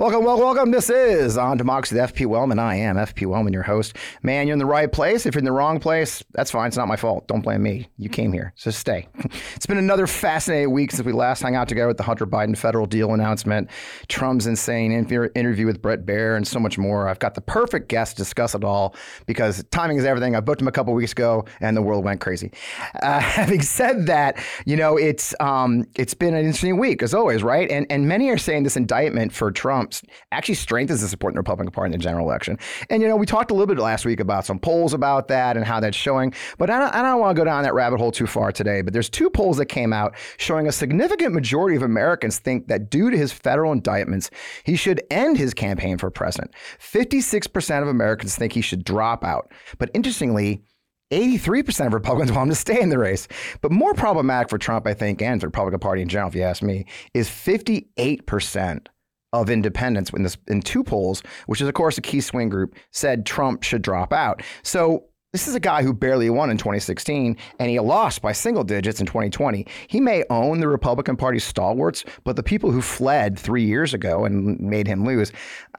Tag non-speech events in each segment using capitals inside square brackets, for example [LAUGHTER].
Welcome, welcome, welcome. This is On Democracy with FP Wellman. I am FP Wellman, your host. Man, you're in the right place. If you're in the wrong place, that's fine. It's not my fault. Don't blame me. You came here, so stay. [LAUGHS] It's been another fascinating week since we last hung out together with the Hunter Biden federal deal announcement, Trump's insane interview with Bret Baier, and so much more. I've got the perfect guest to discuss it all because timing is everything. I booked him a couple weeks ago, and the world went crazy. [LAUGHS] Uh, having said that, you know it's um, it's been an interesting week as always, right? And and many are saying this indictment for Trump actually strengthens the support in the Republican Party in the general election. And, you know, we talked a little bit last week about some polls about that and how that's showing, but I don't, I don't want to go down that rabbit hole too far today. But there's two polls that came out showing a significant majority of Americans think that due to his federal indictments, he should end his campaign for president. 56% of Americans think he should drop out. But interestingly, 83% of Republicans [LAUGHS] want him to stay in the race. But more problematic for Trump, I think, and the Republican Party in general, if you ask me, is 58% of independents in this in two polls, which is of course a key swing group, said Trump should drop out. So this is a guy who barely won in 2016 and he lost by single digits in 2020. He may own the Republican Party stalwarts, but the people who fled three years ago and made him lose,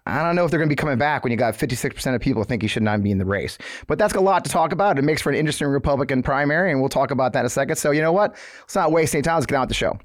I don't know if they're going to be coming back when you got 56% of people think he should not be in the race. But that's a lot to talk about. It makes for an interesting Republican primary, and we'll talk about that in a second. So, you know what? Let's not waste any time. Let's get on with the show.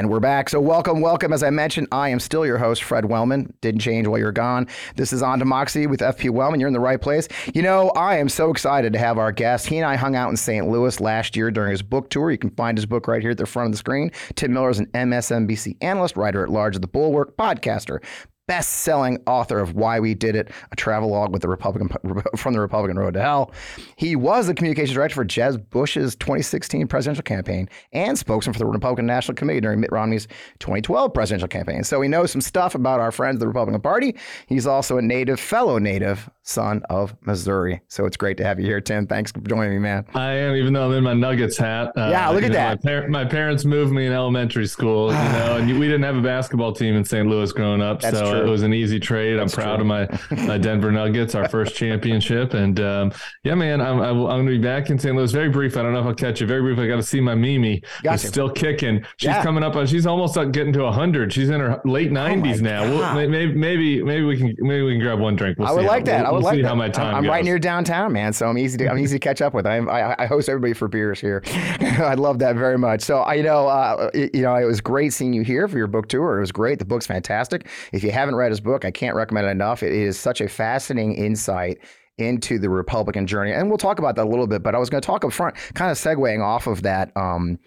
And we're back. So, welcome, welcome. As I mentioned, I am still your host, Fred Wellman. Didn't change while you're gone. This is On Democracy with FP Wellman. You're in the right place. You know, I am so excited to have our guest. He and I hung out in St. Louis last year during his book tour. You can find his book right here at the front of the screen. Tim Miller is an MSNBC analyst, writer at large of The Bulwark, podcaster, best-selling author of Why We Did It, a travelogue with the Republican [LAUGHS] from the Republican Road to Hell. He was the communications director for Jeb Bush's 2016 presidential campaign and spokesman for the Republican National Committee during Mitt Romney's 2012 presidential campaign. So he knows some stuff about our friends, the Republican Party. He's also a native, fellow native son of Missouri. So it's great to have you here, Tim. Thanks for joining me, man. I am, even though I'm in my Nuggets hat. Uh, yeah, look at that. My, par- my, parents moved me in elementary school, you know, and we didn't have a basketball team in St. Louis growing up. That's so true. it was an easy trade. That's I'm proud true. of my, my [LAUGHS] Denver Nuggets, our first championship. And um, yeah, man, I'm, I'm, going to be back in St. Louis very brief. I don't know if I'll catch you very brief. I got to see my Mimi. Gotcha. Who's still kicking. She's Yeah. coming up on, she's almost up getting to 100. She's in her late 90s now. We'll, maybe, maybe, maybe we can, maybe we can grab one drink. We'll I would like that. We'll, we'll like see that. how my time I'm right near downtown, man, so I'm easy to I'm easy to catch up with. I, I, I host everybody for beers here. [LAUGHS] I love that very much. So I know uh, it- you know it was great seeing you here for your book tour. It was great. The book's fantastic. If you haven't read his book, I can't recommend it enough. It is such a fascinating insight into the Republican journey, and we'll talk about that a little bit. But I was going to talk up front, kind of segueing off of that. Um,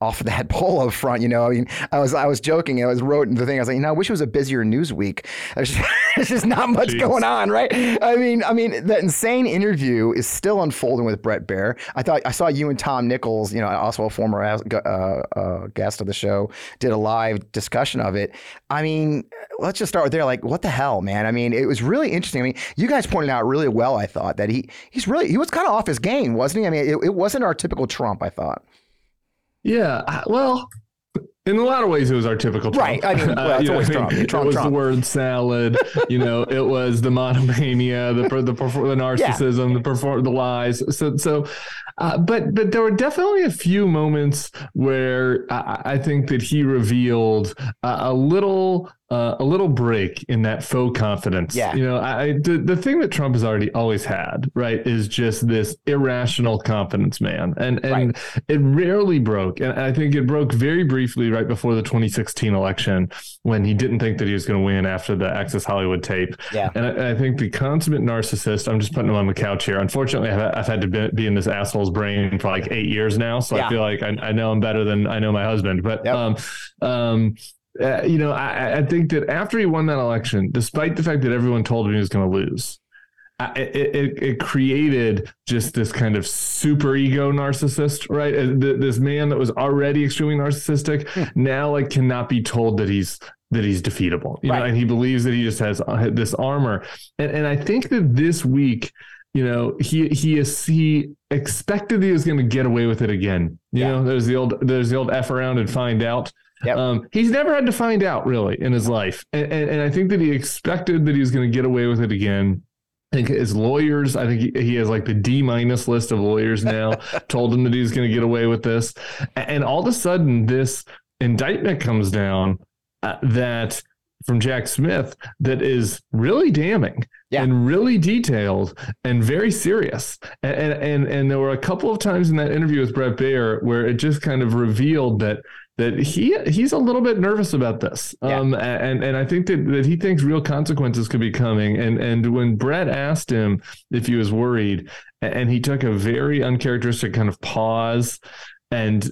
off of that [LAUGHS] poll up front, you know, I mean, I was I was joking. I was wrote the thing. I was like, you know, I wish it was a busier news week. [LAUGHS] There's just, there's just not much Jeez. going on, right? I mean, I mean, that insane interview is still unfolding with Bret Baier. I thought I saw you and Tom Nichols, you know, also a former uh, uh, guest of the show, did a live discussion of it. I mean, let's just start with there. Like, what the hell, man? I mean, it was really interesting. I mean, you guys pointed out really well. I thought that he he's really he was kind of off his game, wasn't he? I mean, it, it wasn't our typical Trump. I thought. Yeah, I- well, in a lot of ways, it was our typical Trump. Right, I mean, well, it's [LAUGHS] you know, always I mean, Trump. Trump, it was Trump. the word salad. you know, it was the monomania, the the, the, [LAUGHS] the narcissism, the perform, the lies. So, so, uh, but but there were definitely a few moments where I, I think that he revealed a, a little. Uh, a little break in that faux confidence. Yeah. You know, I I- the, the thing that Trump has already always had, right, is just this irrational confidence, man. And and it rarely broke. And I think it broke very briefly right before the 2016 election when he didn't think that he was going to win after the Access Hollywood tape. Yeah. And I, I think the consummate narcissist, I'm just putting him on the couch here. Unfortunately, I've, I've had to be, be in this asshole's brain for like eight years now. So Yeah. I feel like I, I know him better than I know my husband. But, Yep. um, um, uh, you know, I, I think that after he won that election, despite the fact that everyone told him he was going to lose, I- it, it, it created just this kind of super ego narcissist, right? Uh, This man that was already extremely narcissistic Hmm. now like cannot be told that he's that he's defeatable, you know, and he believes that he just has uh, this armor. And and I think that this week, you know, he he is he expected he was going to get away with it again. You Yeah. know, there's the old there's the old f around and find out. Yep. Um, he's never had to find out really in his life, and, and, and I think that he expected that he was going to get away with it again. I think his lawyers, I think he, he has like the D minus list of lawyers now, [LAUGHS] told him that he's going to get away with this. And all of a sudden, this indictment comes down uh, that from Jack Smith that is really damning yeah. and really detailed and very serious. And, and, and and there were a couple of times in that interview with Bret Baier where it just kind of revealed that that he he's a little bit nervous about this. Yeah. Um, and and I think that, that he thinks real consequences could be coming. And and when Bret asked him if he was worried, and he took a very uncharacteristic kind of pause and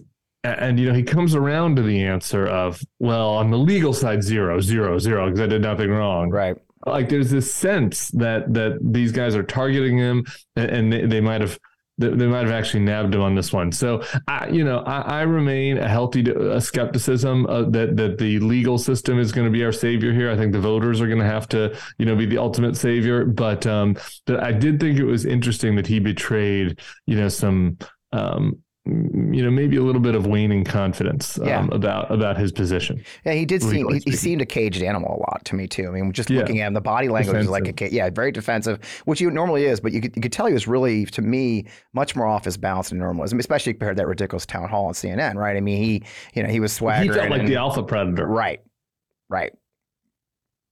and you know he comes around to the answer of well on the legal side zero zero zero because i did nothing wrong right like there's this sense that that these guys are targeting him and, and they, they might have they, might have actually nabbed him on this one. So, I, you know, I, I remain a healthy a skepticism uh, that that the legal system is going to be our savior here. I think the voters are going to have to, you know, be the ultimate savior. But um, but I did think it was interesting that he betrayed, you know, some um, you know maybe a little bit of waning confidence um, yeah. about about his position. Yeah, he did seem he, he, seemed a caged animal a lot to me too. I mean, just yeah. looking at him, the body language defensive. is like a yeah, very defensive, which he normally is. But you could you could tell he was really to me much more off his balance than normal. especially compared to that ridiculous town hall on CNN. Right? I mean, he you know he was swaggering. He felt like and, the alpha predator. Right. Right.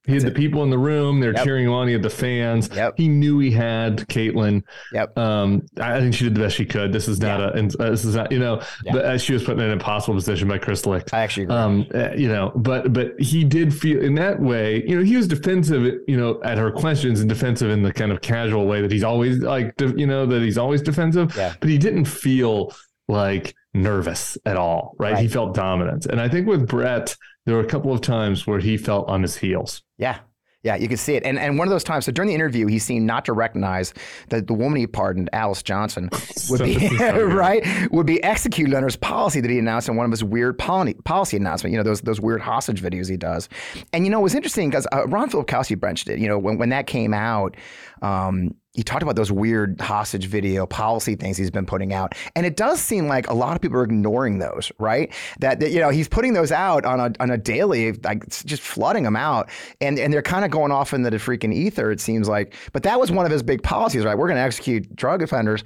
He had the people in the room. They're yep. cheering on. He had the fans. Yep. He knew he had Kaitlan. Yep. Um, I think she did the best she could. This is not yeah. a. Uh, this is not. You know, but uh, she was put in an impossible position by Chris Licht. I actually agree. Um, uh, you know, but but he did feel in that way. You know, he was defensive. You know, at her questions and defensive in the kind of casual way that he's always like. You know, that he's always defensive. Yeah. But he didn't feel like nervous at all. Right? right. He felt dominant. And I think with Bret, there were a couple of times where he felt on his heels. Yeah. Yeah, you can see it. And and one of those times, so during the interview, he seemed not to recognize that the woman he pardoned, Alice Johnson, [LAUGHS] would be [LAUGHS] right would be executed under his policy that he announced in one of his weird policy, policy announcement. You know those those weird hostage videos he does. And you know it was interesting because uh, Ron Filipkowski benched it. You know when when that came out. Um, he talked about those weird hostage video policy things he's been putting out, and it does seem like a lot of people are ignoring those, right? That, that you know he's putting those out on a on a daily, like just flooding them out, and and they're kind of going off into the freaking ether. It seems like, but that was one of his big policies, right? We're going to execute drug offenders,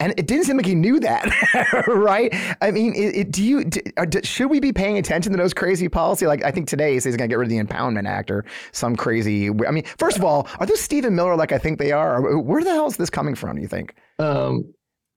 and it didn't seem like he knew that, [LAUGHS] right? I mean, it, it, do you do, should we be paying attention to those crazy policy? Like I think today he says he's going to get rid of the impoundment act or some crazy. I mean, first of all, are those Stephen Miller like I think they are? where the hell is this coming from? Do you think? Um,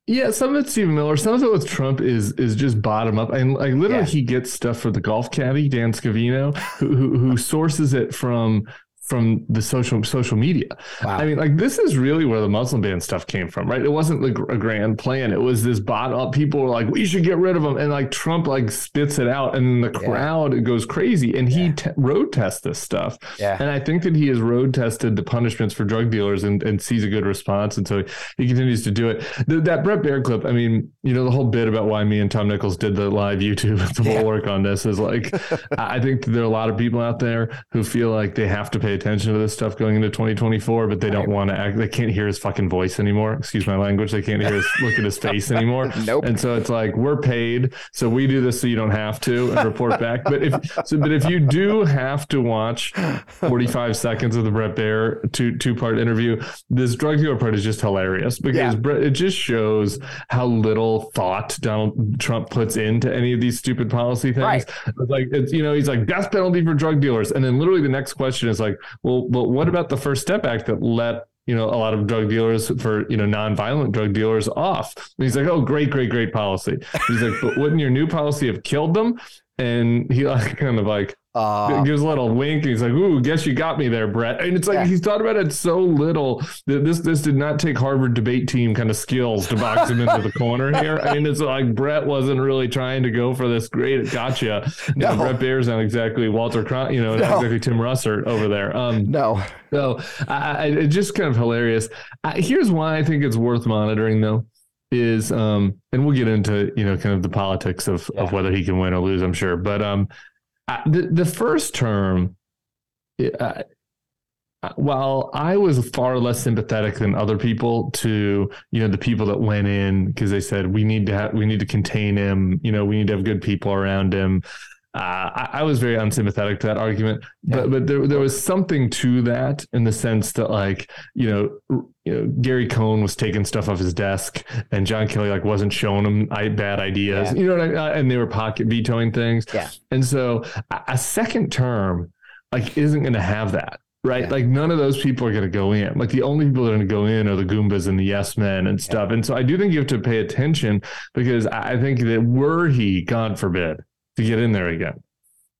yeah, some of it's Stephen Miller. Some of it with Trump is is just bottom up, and like literally, yeah. he gets stuff for the golf caddy Dan Scavino, who, who, who sources it from from the social social media. Wow. I mean, like this is really where the Muslim ban stuff came from, right? It wasn't like a grand plan. It was this bot up. People were like, "We should get rid of them," and like Trump like spits it out, and then the crowd yeah. goes crazy. And he yeah. road tests this stuff. Yeah. And I think that he has road tested the punishments for drug dealers and, and sees a good response, and so he continues to do it. That Bret Baier clip, I mean, you know, the whole bit about why me and Tom Nichols did the live YouTube [LAUGHS] the yeah. work on this is like, [LAUGHS] I think there are a lot of people out there who feel like they have to pay attention to this stuff going into 2024, but they don't want to act. They can't hear his fucking voice anymore. Excuse my language. They can't hear his look at his [LAUGHS] face anymore. nope. And so it's like we're paid, so we do this so you don't have to and report back. But if so, but if you do have to watch 45 seconds of the Bret Baier two two part interview, this drug dealer part is just hilarious because yeah. Bret, it just shows how little thought Donald Trump puts into any of these stupid policy things. Right. It's like it's you know he's like death penalty for drug dealers, and then literally the next question is like, well but what about the First Step Act that let you know a lot of drug dealers for you know non-violent drug dealers off? And he's like, oh, great, great, great policy. He's like, but wouldn't your new policy have killed them? And he [LAUGHS] like kind of like uh, gives a little wink and he's like, "Ooh, guess you got me there, Bret." And it's like yeah. he's thought about it so little that this this did not take Harvard debate team kind of skills to box him into the corner here. I mean, it's like Bret wasn't really trying to go for this great gotcha. No. Bret Baier's not exactly Walter, Cron- you know, no. not exactly Tim Russert over there. Um, no. So I, I, it's just kind of hilarious. I, here's why I think it's worth monitoring, though is um and we'll get into you know kind of the politics of yeah. of whether he can win or lose i'm sure but um the, the first term, uh, while I was far less sympathetic than other people to you know the people that went in because they said we need to have we need to contain him. You know we need to have good people around him uh, I, I, was very unsympathetic to that argument, but yeah. but there there was something to that in the sense that like you know you know Gary Cohn was taking stuff off his desk and John Kelly like wasn't showing him bad ideas, yeah. you know, I mean? Uh, and they were pocket vetoing things, yeah. And so a second term like isn't going to have that right? Yeah. Like none of those people are going to go in. Like the only people that are going to go in are the Goombas and the Yes Men and stuff. Yeah. And so I do think you have to pay attention because I think that were he, God forbid, to get in there again,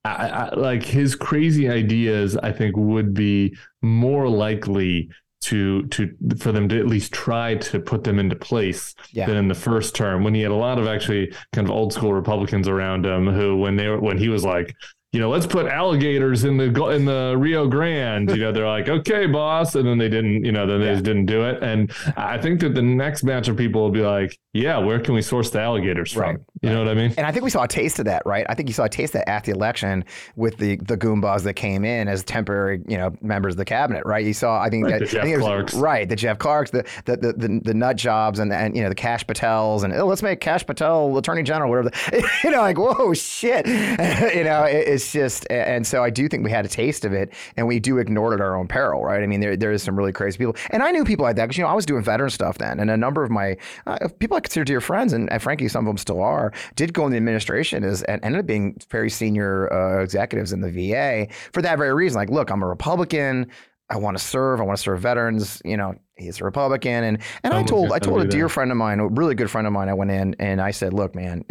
I, I, like his crazy ideas, I think would be more likely to to for them to at least try to put them into place yeah. than in the first term when he had a lot of actually kind of old school Republicans around him who when they were when he was like you know, let's put alligators in the in the Rio Grande. You know, they're like, okay, boss, and then they didn't. You know, then they yeah. just didn't do it. And I think that the next batch of people will be like, yeah, where can we source the alligators from? Right. You know what I mean? And I think we saw a taste of that, right? I think you saw a taste of that at the election with the the Goombas that came in as temporary, you know, members of the cabinet, right? You saw, I think, right, that, the Jeff was, Clarks, right? The Jeff Clarks, the the the, the, the nut jobs, and and you know the Kash Patels, and oh, let's make Kash Patel Attorney General, whatever. The, [LAUGHS] you know, like whoa, shit. [LAUGHS] you know, it, it's just and and so I do think we had a taste of it, and we do ignore it at our own peril, right? I mean, there there is some really crazy people, and I knew people like that because you know I was doing veteran stuff then, and a number of my uh, people I consider dear friends, and, and, frankly some of them still are, did go in the administration as and ended up being very senior uh, executives in the VA for that very reason. Like, look, I'm a Republican. I want to serve. I want to serve veterans. You know, he's a Republican, and and I told I told a dear friend of mine, a really good friend of mine. I went in and I said, look, man,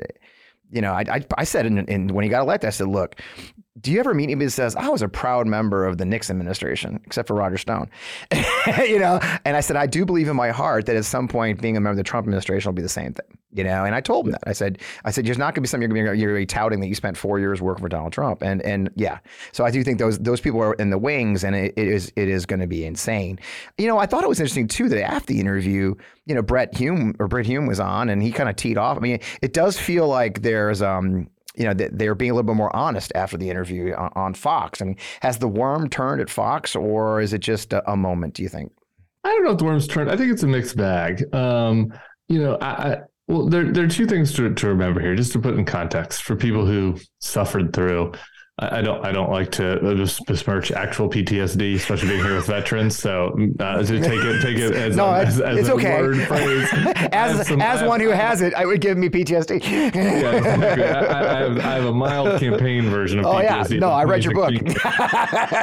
you know, I I, I said in, in, when he got elected, I said, look, do you ever meet anybody that says, I was a proud member of the Nixon administration, except for Roger Stone? [LAUGHS] you know, and I said, I do believe in my heart that at some point being a member of the Trump administration will be the same thing. You know, and I told him that. I said, I said, there's not going to be something you're going to be touting that you spent four years working for Donald Trump. And and yeah, so I do think those those people are in the wings, and it, it is it is going to be insane. You know, I thought it was interesting too that after the interview, you know, Brett Hume or Brit Hume was on, and he kind of teed off. I mean, it does feel like there's um you know, they are being a little bit more honest after the interview on, Fox. I mean, has the worm turned at Fox, or is it just a, a, moment? Do you think? I don't know if the worm's turned. I think it's a mixed bag. Um, you know, I, I, well, there there are two things to to remember here, just to put in context for people who suffered through I don't I don't like to just besmirch actual PTSD, especially being here with veterans. So, uh, take it take it as, no, a, as, as it's a okay. word [LAUGHS] phrase. as as, some, as one who has it, I would give me PTSD. yeah. I, I, have, I have a mild campaign version of oh, PTSD. Yeah. No, I read your book.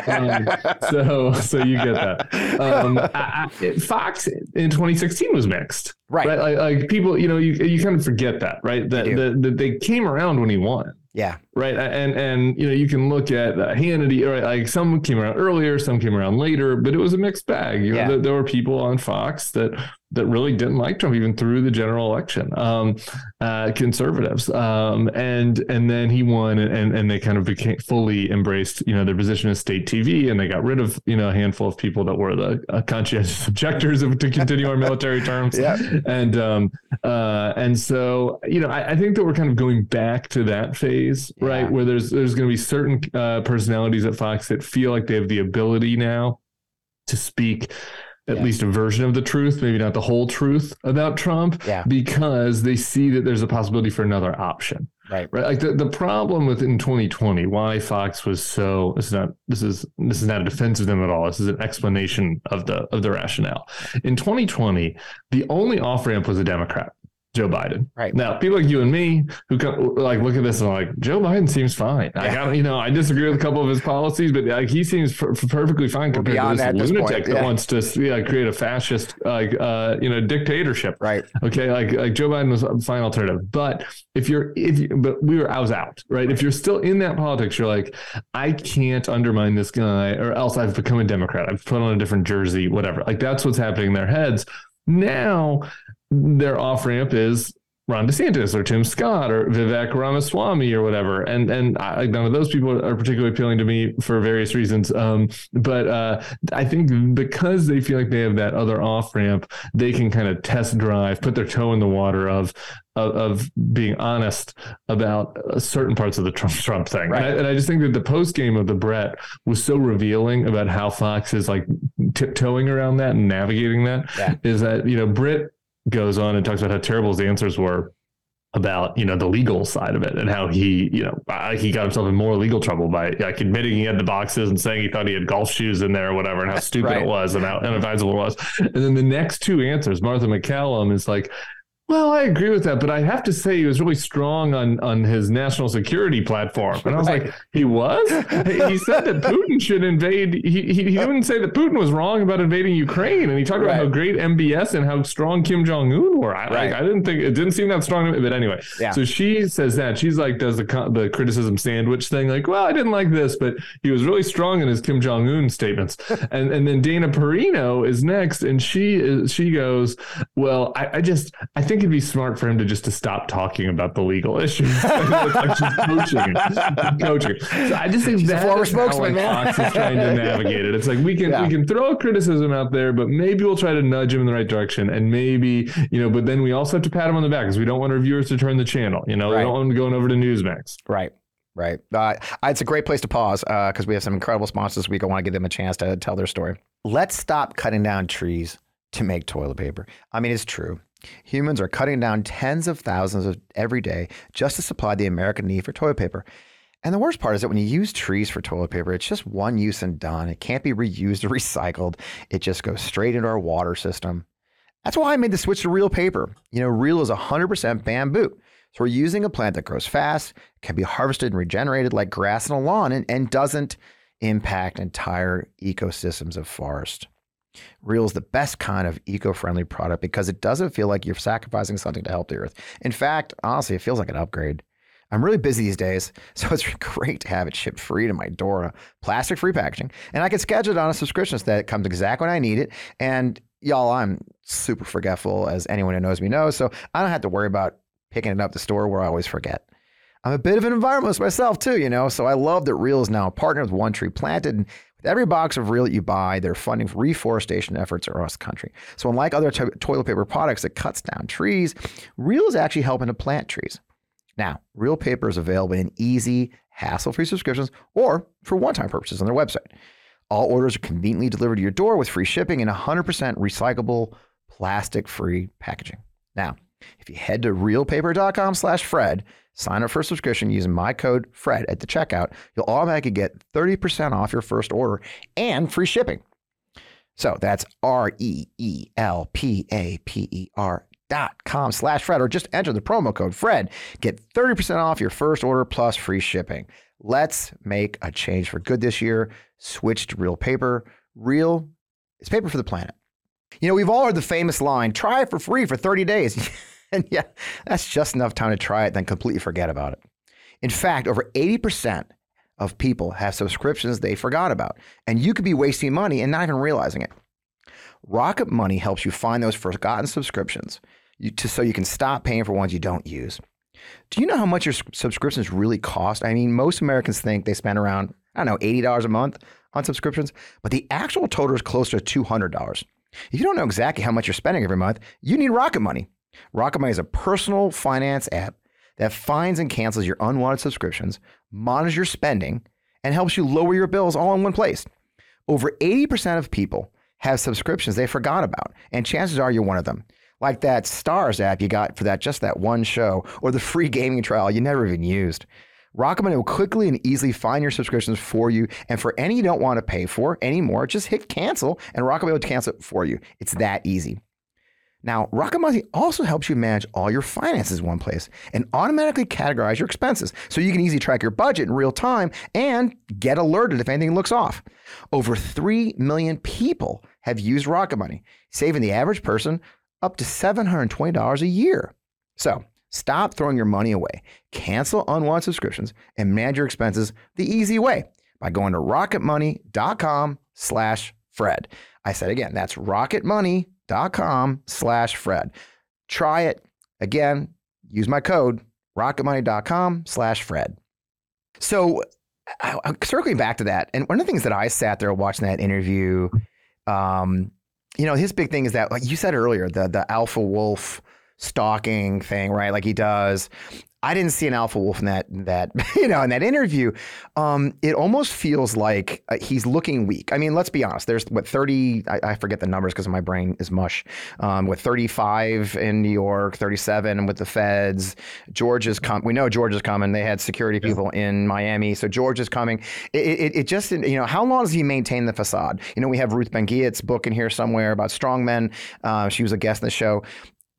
um, so so you get that. Um, I, Fox in 2016 was mixed. Right. right? Like, like, people, you know, you you kind of forget that, right? That, that they came around when he won. Yeah. Right. And and you know you can look at uh, Hannity. Right. Like some came around earlier, some came around later, but it was a mixed bag. You know, yeah. there, there were people on Fox that that really didn't like Trump even through the general election. Um, uh, conservatives, um, and and then he won, and and they kind of became fully embraced, you know, their position as state TV, and they got rid of you know a handful of people that were the uh, conscientious [LAUGHS] objectors of, to continue our military terms. [LAUGHS] Yeah. And um, uh, and so you know, I, I, think that we're kind of going back to that phase, yeah. right, where there's there's going to be certain uh, personalities at Fox that feel like they have the ability now to speak at yeah. least a version of the truth, maybe not the whole truth about Trump, yeah. because they see that there's a possibility for another option. Right. Right. Like the, the problem with in 2020, why Fox was so this is not this is this is not a defense of them at all. This is an explanation of the of the rationale. In 2020, the only off ramp was a Democrat. Joe Biden. Right. Now, people like you and me who come, like look at this and like Joe Biden seems fine. Yeah. I got you know I disagree with a couple of his policies, but like he seems per- perfectly fine compared to this lunatic yeah. that wants to yeah, create a fascist like uh, you know dictatorship. Right. Okay. Like like Joe Biden was a fine alternative, but if you're if you, but we were I was out right? right. If you're still in that politics, you're like I can't undermine this guy or else I've become a Democrat. I've put on a different jersey, whatever. Like that's what's happening in their heads. Now their off ramp is Ron DeSantis or Tim Scott or Vivek Ramaswamy or whatever. And and I, none of those people are particularly appealing to me for various reasons. Um, but uh, I think because they feel like they have that other off ramp, they can kind of test drive, put their toe in the water of of, of being honest about certain parts of the Trump Trump thing. Right. And, I, and I just think that the post game of the Bret was so revealing about how Fox is like tiptoeing around that and navigating that. Yeah. Is that you know Brit goes on and talks about how terrible his answers were about you know the legal side of it and how he you know he got himself in more legal trouble by like admitting he had the boxes and saying he thought he had golf shoes in there or whatever and how stupid right. it was and how inadvisable it was and then the next two answers martha MacCallum is like well, I agree with that, but I have to say he was really strong on on his national security platform. And I was right. like, he was? [LAUGHS] he said that Putin should invade. He, he, he didn't say that Putin was wrong about invading Ukraine. And he talked right. about how great MBS and how strong Kim Jong Un were. I, right. like, I didn't think it didn't seem that strong. But anyway, yeah. so she says that she's like does the the criticism sandwich thing. Like, well, I didn't like this, but he was really strong in his Kim Jong Un statements. and and then Dana Perino is next, and she is she goes, well, I, I just I think think it'd be smart for him to just to stop talking about the legal issues. [LAUGHS] like she's coaching, coaching. So I just think that's former spokesman, like, Fox is trying to navigate it. It's like we can yeah. we can throw a criticism out there, but maybe we'll try to nudge him in the right direction, and maybe you know, but then we also have to pat him on the back because we don't want our viewers to turn the channel. You know, right. we don't want them going over to Newsmax. Right. Right. Uh, it's a great place to pause because uh, we have some incredible sponsors this week. I want to give them a chance to tell their story. Let's stop cutting down trees to make toilet paper. I mean, it's true. Humans are cutting down tens of thousands of every day just to supply the American need for toilet paper. And the worst part is that when you use trees for toilet paper, it's just one use and done. It can't be reused or [LAUGHS] recycled. It just goes straight into our water system. That's why I made the switch to Reel Paper. You know, Reel is 100% bamboo. So we're using a plant that grows fast, can be harvested and regenerated like grass on a lawn, and, and doesn't impact entire ecosystems of forest. Reel is the best kind of eco friendly product because it doesn't feel like you're sacrificing something to help the earth. In fact, honestly, it feels like an upgrade. I'm really busy these days, [LAUGHS] so it's great to have it shipped free to my door in a plastic free packaging. And I can schedule it on a subscription so that it comes exactly when I need it. And y'all, I'm super forgetful, as anyone who knows me knows. So I don't have to worry about picking it up the store where I always forget. I'm a bit of an environmentalist myself, too, you know, so I love that Reel is now a partner with One Tree Planted. And with every box of Reel that you buy, they're funding reforestation efforts across the country. So, unlike other to- toilet paper products that cuts down trees, Reel is actually helping to plant trees. Now, Reel paper is available in easy, hassle-free subscriptions or for one-time purposes on their website. All orders are conveniently delivered to your door with free shipping and 100% recyclable, plastic-free packaging. Now, if you head to reelpaper.com/fred Sign up for a subscription using my code FRED at the checkout. You'll automatically get 30% off your first order and free shipping. So that's R E E L P A P E R dot com slash Fred or just enter the promo code Fred. Get 30% off your first order plus free shipping. Let's make a change for good this year. Switch to Reel Paper. Reel is paper for the planet. You know, we've all heard the famous line try it for free for 30 days. [LAUGHS] and [LAUGHS] yeah, that's just enough time to try it, then completely forget about it. In fact, over 80% of people have subscriptions they forgot about, and you could be wasting money and not even realizing it. Rocket Money helps you find those forgotten subscriptions you, to, so you can stop paying for ones you don't use. Do you know how much your subscriptions really cost? I mean, most Americans think they spend around, I don't know, $80 a month on subscriptions, but the actual total is closer to $200. If you don't know exactly how much you're spending every month, you need Rocket Money. Rocket is a personal finance app that finds and cancels your unwanted subscriptions, monitors your spending, and helps you lower your bills all in one place. Over 80% of people have subscriptions they forgot about, and chances are you're one of them. Like that Starz app you got for that just that one show, or the free gaming trial you never even used. Rocket Money will quickly and easily find your subscriptions for you, and for any you don't want to pay for anymore, just hit cancel, and Rocket Money will cancel it for you. It's that easy. Now, Rocket Money also helps you manage all your finances in one place and automatically categorize your expenses so you can easily track your budget in real time and get alerted if anything looks off. Over 3 million people have used Rocket Money, saving the average person up to $720 a year. So, stop throwing your money away. Cancel unwanted subscriptions and manage your expenses the easy way by going to rocketmoney.com slash Fred. I said again, that's rocketmoney.com dot com slash Fred. Try it. Again, use my code rocketmoney.com slash Fred. So circling back to that, and one of the things that I sat there watching that interview, um, you know, his big thing is that, like you said earlier, the the alpha wolf stalking thing, right? Like he does. I didn't see an alpha wolf in that that [LAUGHS] you know in that interview. Um, it almost feels like uh, he's looking weak. I mean, let's be honest. There's what 30. I, I forget the numbers because my brain is mush. Um, with 35 in New York, 37 with the feds. Georgia's come. We know Georgia's coming. They had security people yeah. in Miami, so George is coming. It, it, it, just you know how long does he maintain the facade? You know, we have Ruth Ben-Ghiat's book in here somewhere about strongmen. Uh, she was a guest in the show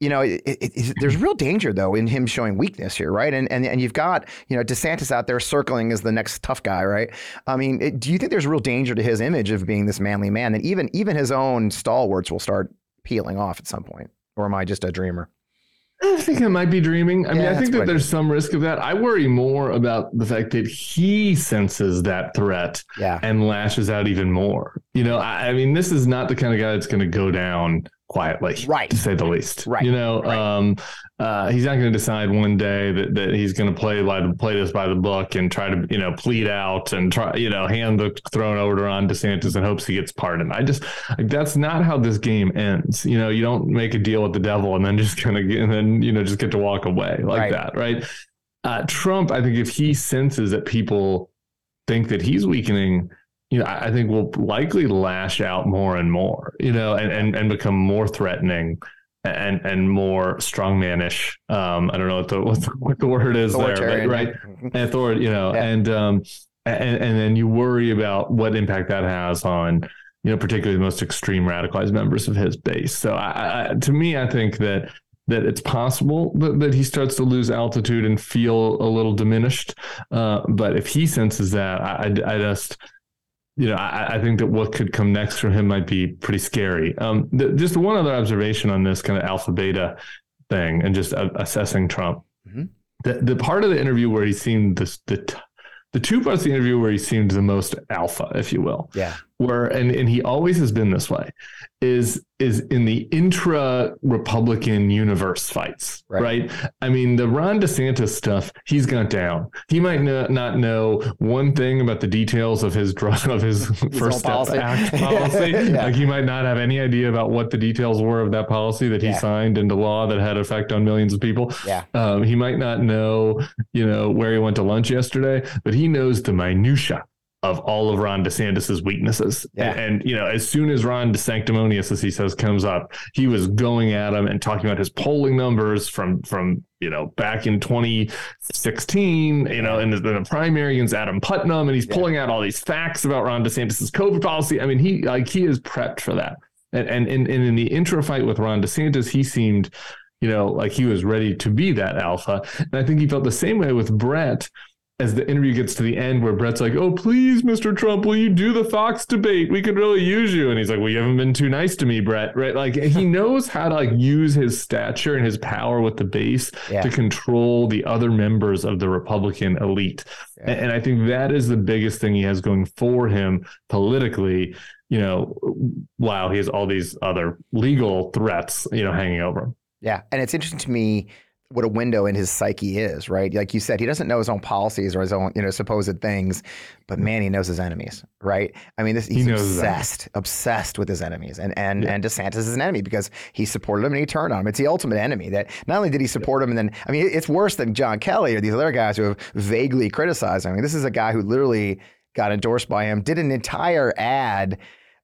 you know, it, it, it, there's real danger though in him showing weakness here, right? And and and you've got you know DeSantis out there circling as the next tough guy, right? I mean, do you think there's real danger to his image of being this manly man that even even his own stalwarts will start peeling off at some point, or am I just a dreamer? I think I might be dreaming. I yeah, mean, I think that there's some risk of that. I worry more about the fact that he senses that threat yeah. and lashes out even more. You know, I, I mean, this is not the kind of guy that's going to go down quietly, right? To say the least, right? You know, right. um, uh, he's not going to decide one day that, that he's going to play by the play this by the book and try to you know plead out and try you know hand the throne over to Ron DeSantis in hopes he gets pardoned. I just like that's not how this game ends. You know, you don't make a deal with the devil and then just [LAUGHS] kind of and then you know just get to walk away like right. that, right? Uh, Trump, I think if he senses that people think that he's weakening, you know, I think will likely lash out more and more, you know, and, and, and become more threatening and and more strongmanish. Um, I don't know what the [LAUGHS] what the, what the word is there, but, right? [LAUGHS] Authority, you know, yeah. and um, and and then you worry about what impact that has on you know particularly the most extreme radicalized members of his base. So I, I, to me, I think that that it's possible that, that he starts to lose altitude and feel a little diminished. Uh, but if he senses that, I, I just you know, I, I, think that what could come next for him might be pretty scary. Um, the, just one other observation on this kind of alpha beta thing and just uh, assessing Trump. Mm-hmm. The, the part of the interview where he seemed this, the, the two parts of the interview where he seemed the most alpha, if you will. Yeah. Where, and, and he always has been this way, is is in the intra Republican universe fights, right. right. I mean, the Ron DeSantis stuff, he's got down. He might not know one thing about the details of his drug of his, his first step policy. act [LAUGHS] policy. yeah. Like he might not have any idea about what the details were of that policy that he yeah. signed into law that had effect on millions of people. Yeah. Um, he might not know, you know, where he went to lunch yesterday, but he knows the minutia of all of Ron DeSantis's weaknesses. Yeah. And, you know, as soon as Ron DeSanctimonious, as he says, comes up, he was going at him and talking about his polling numbers from from you know back in 2016, you know, in the, the primary against Adam Putnam, and he's yeah. pulling out all these facts about Ron DeSantis's COVID policy. I mean, he like he is prepped for that. And and and, and in the intra fight with Ron DeSantis, he seemed you know, like he was ready to be that alpha. And I think he felt the same way with Bret as the interview gets to the end where Bret's like, "Oh, please, Mr. Trump, will you do the Fox debate? We could really use you." And he's like, "Well, you haven't been too nice to me, Bret." Right? Like he [LAUGHS] knows how to like use his stature and his power with the base yeah. to control the other members of the Republican elite. Yeah. And, and I think that is the biggest thing he has going for him politically. You know, while he has all these other legal threats, you know, hanging over him. Yeah, and it's interesting to me what a window in his psyche is, right? Like you said, he doesn't know his own policies or his own, you know, supposed things, but man, he knows his enemies, right? I mean, this, he's he obsessed, obsessed with his enemies, and and yeah. and DeSantis is an enemy because he supported him and he turned on him. It's the ultimate enemy. That not only did he support him, and then I mean, it's worse than John Kelly or these other guys who have vaguely criticized him. I mean, this is a guy who literally got endorsed by him, did an entire ad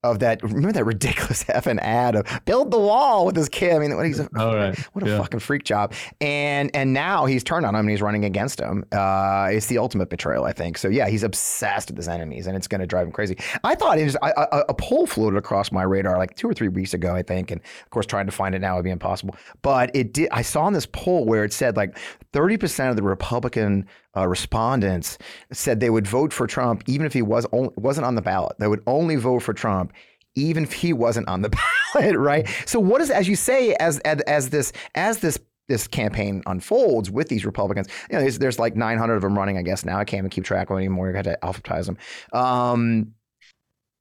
of that. Remember that ridiculous [LAUGHS] effing ad of build the wall with his kid. I mean, what he's a, right. what a yeah. fucking freak job. And and now he's turned on him and he's running against him. Uh, it's the ultimate betrayal, I think. So yeah, he's obsessed with his enemies and it's going to drive him crazy. I thought it was, I, a, a poll floated across my radar like two or three weeks ago, I think, and of course trying to find it now would be impossible. But it did. I saw in this poll where it said like thirty percent of the Republican uh, respondents said they would vote for Trump even if he was wasn't on the ballot. They would only vote for Trump even if he wasn't on the [LAUGHS] ballot, right? So what is, as you say, as as, as this as this this campaign unfolds with these Republicans, you know, there's, there's like 900 of them running, I guess now. I can't even keep track of them anymore. You got to alphabetize them. Um,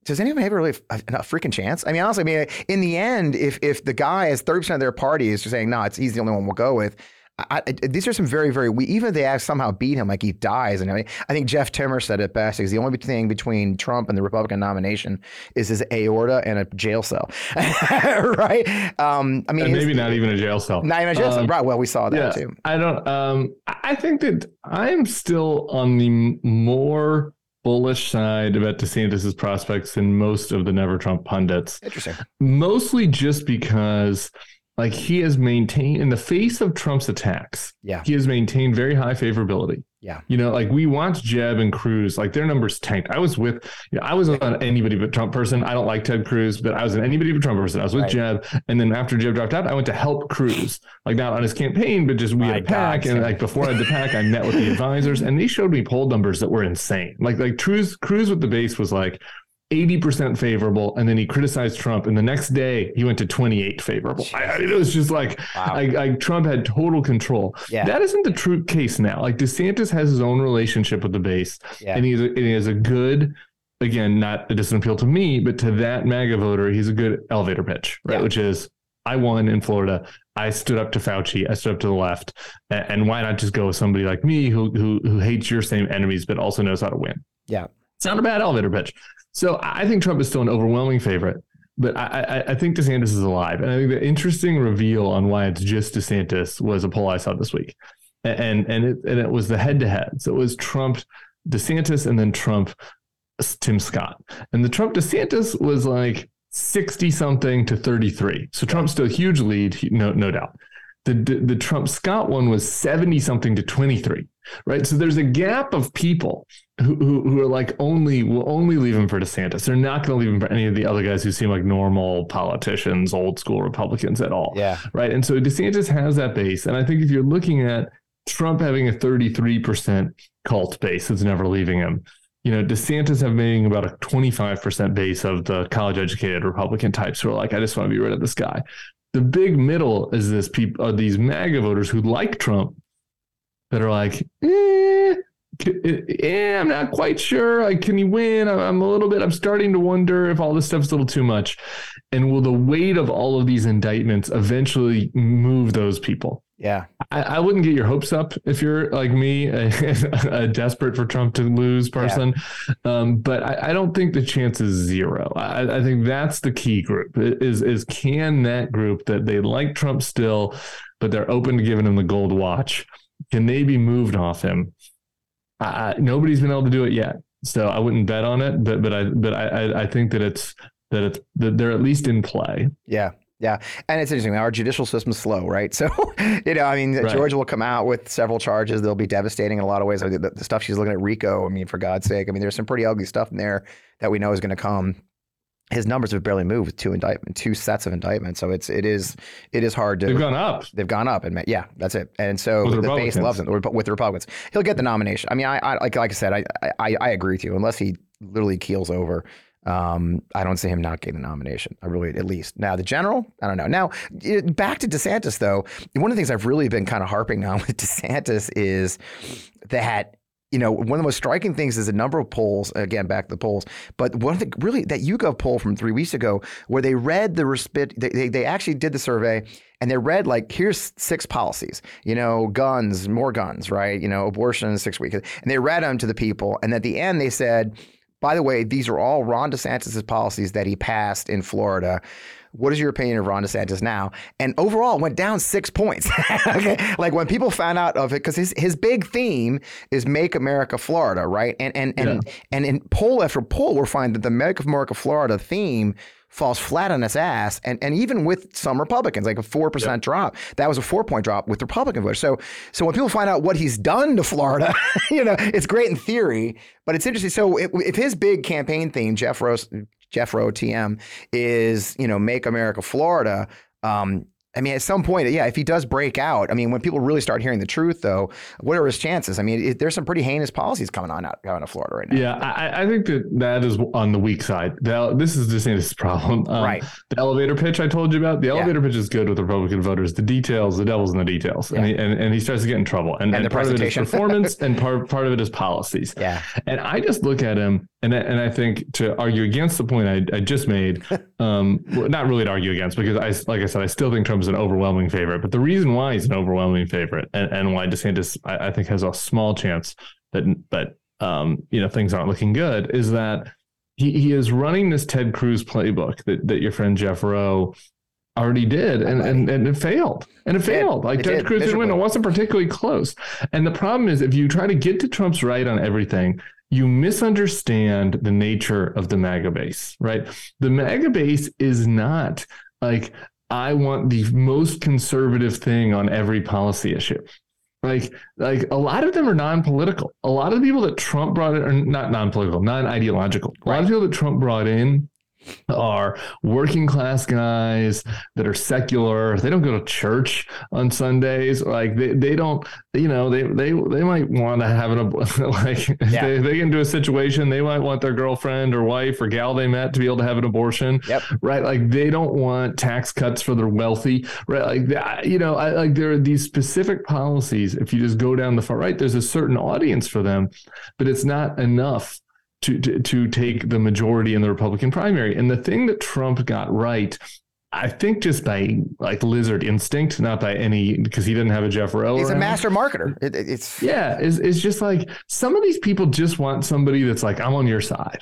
does anyone have a really a, a, freaking chance? I mean, honestly, I mean, in the end, if if the guy is 30% of their party is just saying, no, it's he's the only one we'll go with, I, I, these are some very, very we even if they somehow beat him, like he dies. And I, I think Jeff Timmer said it best. Because the only thing between Trump and the Republican nomination is his aorta and a jail cell, [LAUGHS] right? Um, I mean, maybe not even a jail cell. Not even a jail um, cell. Right. Well, we saw that yeah, too. I don't. Um, I think that I'm still on the more bullish side about DeSantis's prospects than most of the Never Trump pundits. Interesting. Mostly just because like he has maintained in the face of Trump's attacks. Yeah. He has maintained very high favorability. Yeah. You know, like we watched Jeb and Cruz, like their numbers tanked. I was with, you know, I was on anybody but Trump person. I don't like Ted Cruz, but I was an anybody but Trump person. I was with right. Jeb. And then after Jeb dropped out, I went to help Cruz, like not on his campaign, but just we My had a pack. God, and like before I had the pack, I met with the [LAUGHS] advisors and they showed me poll numbers that were insane. Like, like Cruz, Cruz with the base was like, 80% favorable and then he criticized Trump and the next day he went to 28 favorable. I, it was just like wow. I, I, Trump had total control. Yeah. That isn't the true case now. Like DeSantis has his own relationship with the base yeah. and, he's a, and he has a good again, not it doesn't appeal to me, but to that MAGA voter, he's a good elevator pitch, right? Yeah. Which is I won in Florida. I stood up to Fauci. I stood up to the left. And why not just go with somebody like me who who who hates your same enemies but also knows how to win? Yeah. It's not a bad elevator pitch. So I think Trump is still an overwhelming favorite, but I, I, I, think DeSantis is alive. And I think the interesting reveal on why it's just DeSantis was a poll I saw this week. And and it and it was the head to head. So it was Trump, DeSantis, and then Trump, Tim Scott. And the Trump DeSantis was like 60 something to 33. So Trump's still a huge lead, no, no doubt. The, the, the Trump Scott one was 70 something to 23 right? So there's a gap of people who, who, who are like only will only leave him for DeSantis. They're not going to leave him for any of the other guys who seem like normal politicians, old school Republicans at all. Yeah. Right. And so DeSantis has that base. And I think if you're looking at Trump having a 33% cult base that's never leaving him, you know, DeSantis having about a 25% base of the college educated Republican types who are like, I just want to be rid of this guy. The big middle is this people are these MAGA voters who like Trump that are like, eh, eh, I'm not quite sure. Like, can he win? I'm a little bit, I'm starting to wonder if all this stuff's a little too much. And will the weight of all of these indictments eventually move those people? Yeah. I, I wouldn't get your hopes up if you're like me, [LAUGHS] a, a desperate for Trump to lose person. Yeah. Um, but I, I, don't think the chance is zero. I, I think that's the key group is, is can that group that they like Trump still, but they're open to giving him the gold watch can they be moved off him? I, nobody's been able to do it yet, so I wouldn't bet on it. But but I but I I think that it's that it's that they're at least in play. Yeah. Yeah, and it's interesting. Our judicial system's slow, right? [LAUGHS] So, you know, I mean, right. Georgia will come out with several charges. They'll be devastating in a lot of ways. I mean, the, the, stuff she's looking at RICO. I mean, for God's sake, I mean, there's some pretty ugly stuff in there that we know is going to come his numbers have barely moved with two indictment, two sets of indictments. So it's it is it is hard to. They've gone up. They've gone up, and yeah, that's it. And so the, the base loves him with the Republicans. He'll get the nomination. I mean, I, I like like I said, I, I I agree with you. Unless he literally keels over, um, I don't see him not getting the nomination. I really, at least. Now, the general, I don't know. Now, back to DeSantis, though. One of the things I've really been kind of harping on [LAUGHS] with DeSantis is that you know, one of the most striking things is a number of polls, again, back to the polls, but one of the really, that YouGov poll from three weeks ago, where they read the respite, they, they actually did the survey and they read like, here's six policies, you know, guns, more guns, right? You know, abortion in six weeks. And they read them to the people. And at the end, they said, by the way, these are all Ron DeSantis' policies that he passed in Florida. What is your opinion of Ron DeSantis now? And overall, went down six points. [LAUGHS] okay? Like when people found out of it, because his, his big theme is Make America Florida, right? And and and yeah. and in poll after poll, we're finding that the Make America Florida theme falls flat on its ass. And and even with some Republicans, like a four percent yep. drop, that was a four point drop with Republican voters. So so when people find out what he's done to Florida, [LAUGHS] you know, it's great in theory, but it's interesting. So if, if his big campaign theme, Jeff Rose, Jeff Roe TM is, you know, make America Florida. Um, I mean, at some point, yeah, if he does break out, I mean, when people really start hearing the truth, though, what are his chances? I mean, it, there's some pretty heinous policies coming on out, out of Florida right now. Yeah, I, I, think that that is on the weak side. The, this is DeSantis' [LAUGHS] problem. Um, right. The elevator pitch I told you about, the elevator yeah. pitch is good with Republican voters. The details, the devil's in the details. Yeah. And, he, and, and, he starts to get in trouble. And, and, and part of it is [LAUGHS] performance and part, part of it is policies. Yeah. And I just look at him and, and I think to argue against the point I, I just made, [LAUGHS] um, not really to argue against because I, like I said, I still think Trump is an overwhelming favorite. But the reason why he's an overwhelming favorite and, and why DeSantis, I, I think, has a small chance that, but um, you know, things aren't looking good is that he, he is running this Ted Cruz playbook that, that your friend Jeff Roe already did and, and, and it failed and it, it failed. Like it ted did, cruz didn't win. It wasn't particularly close. And the problem is if you try to get to trump's right on everything you misunderstand the nature of the MAGA base, right? The MAGA base is not like, I want the most conservative thing on every policy issue. Like, like a lot of them are non-political. A lot of the people that Trump brought in are not non-political, non-ideological. A lot of people that Trump brought in are working class guys that are secular. They don't go to church on Sundays. Like they, they don't, you know, they they they might want to have an [LAUGHS] like yeah. they, they get into a situation, they might want their girlfriend or wife or gal they met to be able to have an abortion. Yep. Right. Like they don't want tax cuts for the wealthy. Right. Like you know, I, like there are these specific policies. If you just go down the far right, there's a certain audience for them, but it's not enough to, to, to take the majority in the Republican primary. And the thing that Trump got right I think just by like lizard instinct, not by any because he didn't have a Jeff Roe. He's around. a master marketer. It, it's yeah, it's, it's just like some of these people just want somebody that's like I'm on your side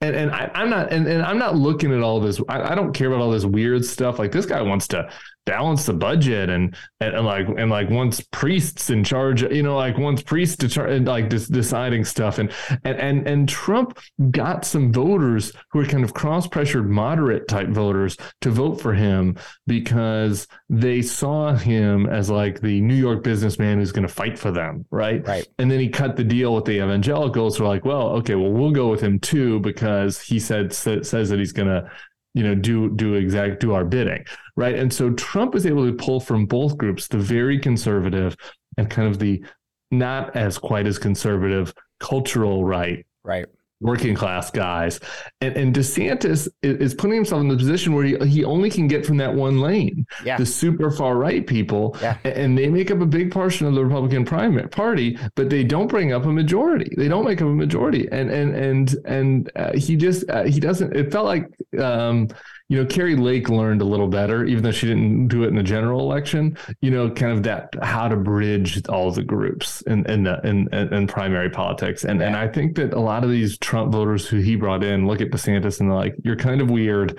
and and I, am not and, and I'm not looking at all this. I, I, don't care about all this weird stuff. Like this guy wants to balance the budget and and, and like and like once priests in charge. You know, like once priests and like just deciding stuff. And and and and Trump got some voters who are kind of cross pressured moderate type voters to vote for him because they saw him as like the New York businessman who's going to fight for them, right? Right. And then he cut the deal with the evangelicals who are like, well, okay, well we'll go with him too because because he said says that he's going to you know do do exact do our bidding right? And so trump is able to pull from both groups the very conservative and kind of the not as quite as conservative cultural right right working class guys. And, and DeSantis is, putting himself in the position where he, he only can get from that one lane, yeah. the super far right people. Yeah. And they make up a big portion of the Republican primary party, but they don't bring up a majority. They don't make up a majority. And, and, and, and uh, he just, uh, he doesn't, it felt like, um, you know, Kari Lake learned a little better, even though she didn't do it in the general election. You know, kind of that how to bridge all the groups in in the, in, in primary politics, and yeah. and I think that a lot of these Trump voters who he brought in look at DeSantis and they're like, "You're kind of weird."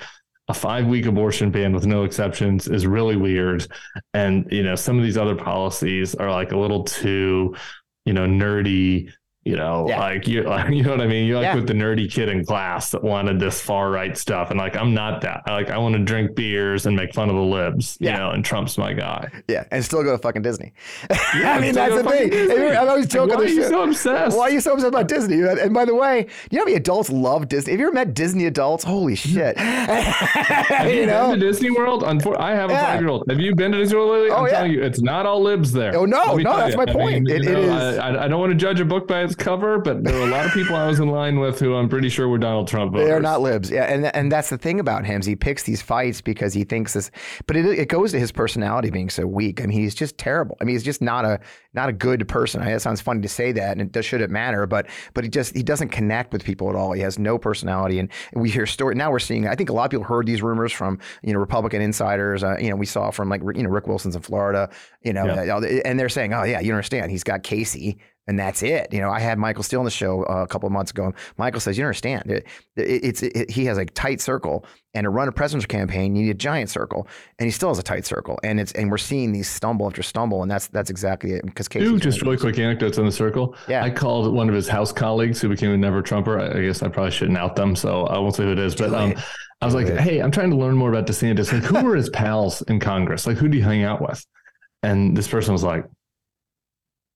A five week abortion ban with no exceptions is really weird, and you know some of these other policies are like a little too, you know, nerdy you know, yeah. like you, [LAUGHS] you know what I mean. You're like yeah. with the nerdy kid in class that wanted this far right stuff, and like I'm not that. I, like I want to drink beers and make fun of the libs, yeah. you know. And Trump's my guy. Yeah, and still go to fucking Disney. [LAUGHS] Yeah, I mean that's the thing. I'm always joking. Why are you so obsessed? Why are you so obsessed about Disney? And by the way, you know how many adults love Disney? Have you ever met Disney adults? Holy shit! [LAUGHS] have you, you know? been to Disney World? I have a five year old. Have you been to Disney World lately? Oh, I'm yeah. telling you, it's not all libs there. Oh no, no, that's you. my point. I mean, it, know, it is. I, I, don't want to judge a book by its cover, but there were a lot of people I was in line with who I'm pretty sure were Donald Trump voters. They're not libs. Yeah, and and that's the thing about him. Is he picks these fights because he thinks this, but it, it goes to his personality being so weak. I mean, he's just terrible. I mean, he's just not a not a good person. I mean, it sounds funny to say that, and it does, shouldn't matter, but but he just he doesn't connect with people at all. He has no personality, and, and we hear story. Now we're seeing. I think a lot of people heard these rumors from you know Republican insiders. Uh, you know, we saw from like you know Rick Wilson's in Florida. You know, yeah. and they're saying, oh yeah, you understand. He's got Casey and that's it. You know, I had Michael Steele on the show uh, a couple of months ago. Michael says, "You don't understand? It, it, it's it, he has a tight circle, and to run a presidential campaign, you need a giant circle, and he still has a tight circle. And it's and we're seeing these stumble after stumble, and that's that's exactly it. Because Casey, just really quick anecdotes on the circle. Yeah, I called one of his house colleagues who became a never Trumper. I guess I probably shouldn't out them, so I won't say who it is, but um, I was like, "Hey, I'm trying to learn more about DeSantis. Like, who [LAUGHS] were his pals in Congress? Like, who do you hang out with?" And this person was like,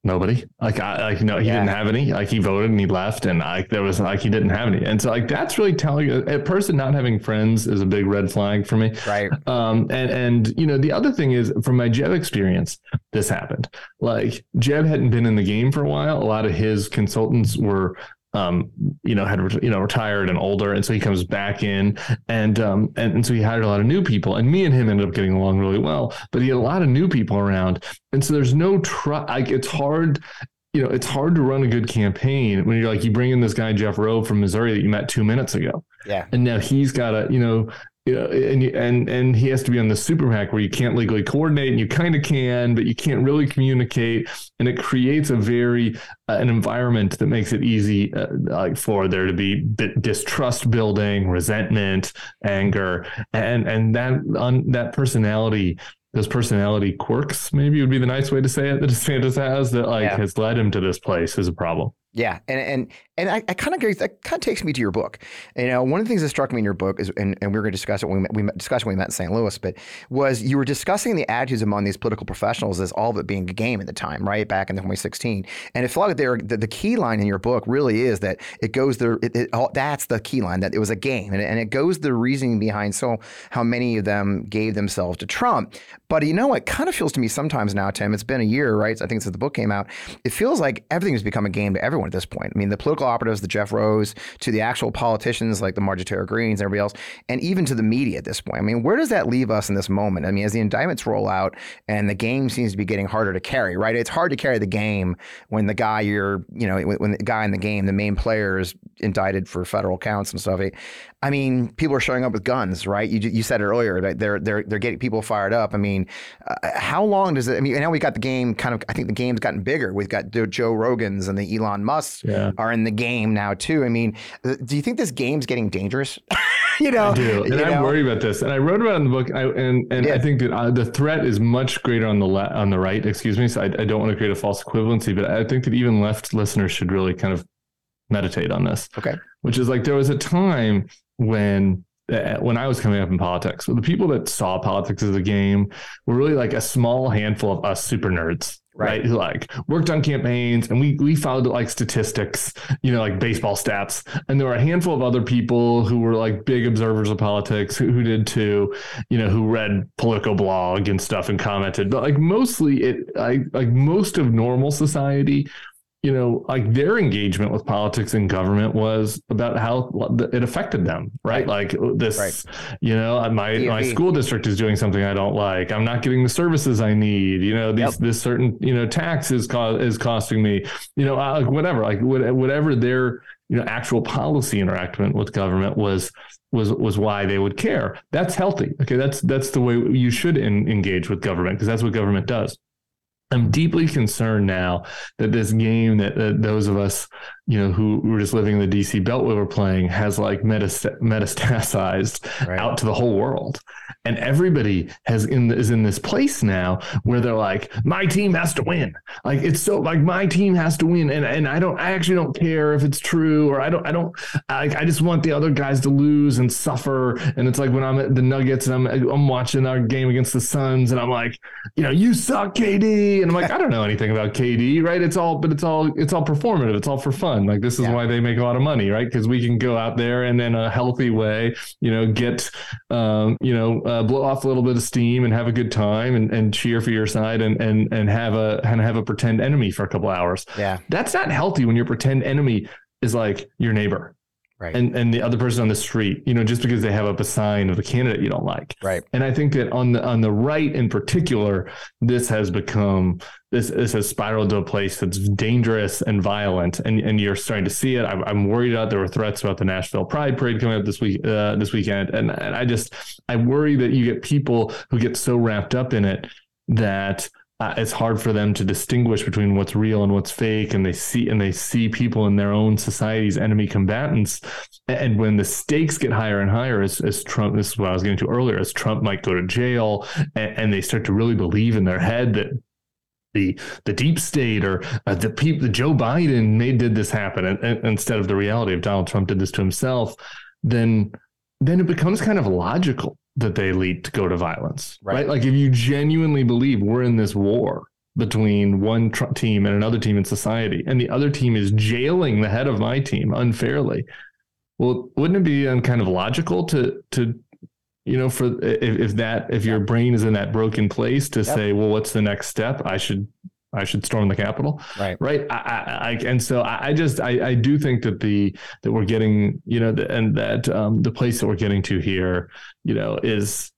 Nobody. Like I like no, he yeah. didn't have any. Like he voted and he left, and like there was like he didn't have any. And so like that's really telling you a person not having friends is a big red flag for me. Right. Um. And and you know the other thing is from my Jeb experience, this happened. Like Jeb hadn't been in the game for a while. A lot of his consultants were um, you know, had you know retired and older, and so he comes back in, and um, and, and so he hired a lot of new people, and me and him ended up getting along really well. But he had a lot of new people around, and so there's no trust. Like it's hard, you know, it's hard to run a good campaign when you're like you bring in this guy Jeff Roe from Missouri that you met two minutes ago, yeah, and now he's got to, you know, you know, and and and he has to be on the super PAC where you can't legally coordinate, and you kind of can, but you can't really communicate, and it creates a very uh, an environment that makes it easy uh, like for there to be distrust building, resentment, anger, and and that on that personality those personality quirks, maybe would be the nice way to say it that DeSantis has that like yeah. has led him to this place is a problem. Yeah, and and and I, I kind of. That kind of takes me to your book. You know, one of the things that struck me in your book is, and, and we were going to discuss it when we met, we discussed when we met in St. Louis, but was you were discussing the attitudes among these political professionals as all of it being a game at the time, right? Back in 2016, and it felt like there the, the key line in your book really is that it goes there. It, it, all, that's the key line that it was a game, and, and it goes the reasoning behind so how many of them gave themselves to Trump. But you know, it kind of feels to me sometimes now, Tim. It's been a year, right? I think since the book came out, it feels like everything has become a game to everyone everyone at this point. I mean, the political operatives, the Jeff Roes, to the actual politicians like the Marjorie Taylor Greens and everybody else, and even to the media at this point. I mean, where does that leave us in this moment? I mean, as the indictments roll out and the game seems to be getting harder to carry, right? It's hard to carry the game when the guy you're, you know, when the guy in the game, the main player is indicted for federal counts and stuff. I mean, people are showing up with guns, right? You, you said it earlier they're they're they're getting people fired up. I mean, uh, how long does it? I mean, now we got the game kind of. I think the game's gotten bigger. We've got Joe Rogans and the Elon Musk yeah. are in the game now too. I mean, do you think this game's getting dangerous? [LAUGHS] you know, I do, and I'm worried about this. And I wrote about it in the book. I, and and yeah. I think that uh, the threat is much greater on the le- on the right. Excuse me. So I, I don't want to create a false equivalency, but I think that even left listeners should really kind of meditate on this. Okay. Which is like there was a time when uh, when I was coming up in politics, the people that saw politics as a game were really like a small handful of us super nerds, right? Who like worked on campaigns and we we followed like statistics, you know, like baseball stats. And there were a handful of other people who were like big observers of politics who, who did too, you know, who read Politico blog and stuff and commented. But like mostly it like like most of normal society you know, like their engagement with politics and government was about how it affected them, right? right. Like this, right. you know, uh, my my school district is doing something I don't like. I'm not getting the services I need. You know, these yep. this certain you know tax is co- is costing me. You know, uh, whatever, like whatever their you know actual policy interaction with government was was was why they would care. That's healthy. Okay, that's that's the way you should in, engage with government because that's what government does. I'm deeply concerned now that this game that, that those of us, you know, who were just living in the DC Beltway were playing has like metast- metastasized right. out to the whole world, and everybody has in is in this place now where they're like, my team has to win. Like it's so like my team has to win, and and I don't, I actually don't care if it's true or I don't, I don't, I, I just want the other guys to lose and suffer. And it's like when I'm at the Nuggets and I'm I'm watching our game against the Suns, and I'm like, you know, you suck, KD and I'm like, I don't know anything about KD, right? It's all, but it's all, it's all performative. It's all for fun. Like this is yeah. why they make a lot of money, right? Because we can go out there and in a healthy way, you know, get, um, you know, uh, blow off a little bit of steam and have a good time and, and cheer for your side and and and have a and have a pretend enemy for a couple hours. Yeah, that's not healthy when your pretend enemy is like your neighbor Right. And and the other person on the street, you know, just because they have up a sign of a candidate you don't like. Right. And I think that on the on the right in particular, this has become this this has spiraled to a place that's dangerous and violent, and and you're starting to see it. I'm, I'm worried about there were threats about the Nashville Pride Parade coming up this week uh, this weekend, and, and I just I worry that you get people who get so wrapped up in it that uh, it's hard for them to distinguish between what's real and what's fake and they see and they see people in their own society's enemy combatants. And when the stakes get higher and higher as, as trump this is what i was getting to earlier as trump might go to jail and, and they start to really believe in their head that the the deep state or uh, the people Joe Biden made did this happen and, and, instead of the reality of Donald Trump did this to himself, then then it becomes kind of logical that they lead to go to violence, right? right? Like if you genuinely believe we're in this war between one tr- team and another team in society, and the other team is jailing the head of my team unfairly, well, wouldn't it be kind of logical to to you know for if, if that if your brain is in that broken place to yep. say, well, what's the next step? I should I should storm the Capitol. Right. Right. I, I, and so I, I just I, I do think that the that we're getting you know the, and that um, the place that we're getting to here you know is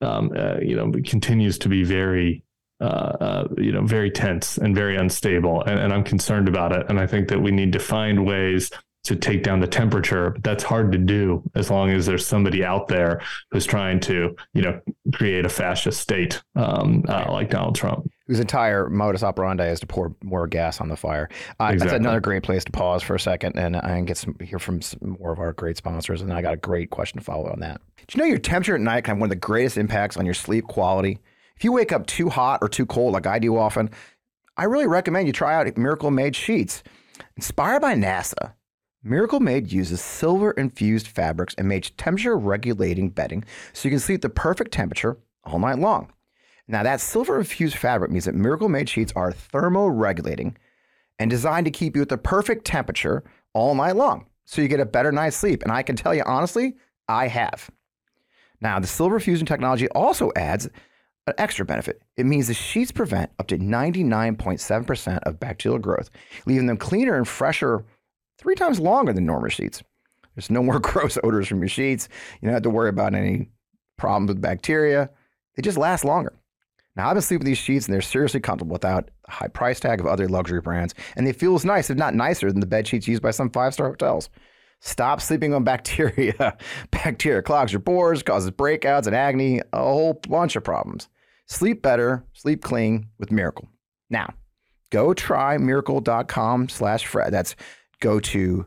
um, uh, you know continues to be very uh, uh, you know very tense and very unstable and, and I'm concerned about it and I think that we need to find ways to take down the temperature. But that's hard to do as long as there's somebody out there who's trying to, you know, create a fascist state um, uh, like Donald Trump. Whose entire modus operandi is to pour more gas on the fire. Uh, exactly. That's another great place to pause for a second and, and get some hear from some more of our great sponsors. And I got a great question to follow on that. Do you know your temperature at night can have one of the greatest impacts on your sleep quality? If you wake up too hot or too cold, like I do often, I really recommend you try out Miracle Made sheets. Inspired by NASA, Miracle Made uses silver infused fabrics and makes temperature regulating bedding so you can sleep the perfect temperature all night long. Now, that silver infused fabric means that Miracle Made sheets are thermoregulating and designed to keep you at the perfect temperature all night long so you get a better night's sleep. And I can tell you honestly, I have. Now, the silver fusion technology also adds an extra benefit. It means the sheets prevent up to 99.7% of bacterial growth, leaving them cleaner and fresher three times longer than normal sheets. There's no more [LAUGHS] gross odors from your sheets. You don't have to worry about any problems with bacteria. They just last longer. Now, I've been sleeping with these sheets and they're seriously comfortable without a high price tag of other luxury brands. And they feel as nice, if not nicer, than the bed sheets used by some five star hotels. Stop sleeping on [LAUGHS] bacteria. bacteria clogs your pores, causes breakouts and acne, a whole bunch of problems. Sleep better, sleep clean with Miracle. Now, go try miracle.com slash Fred. That's go to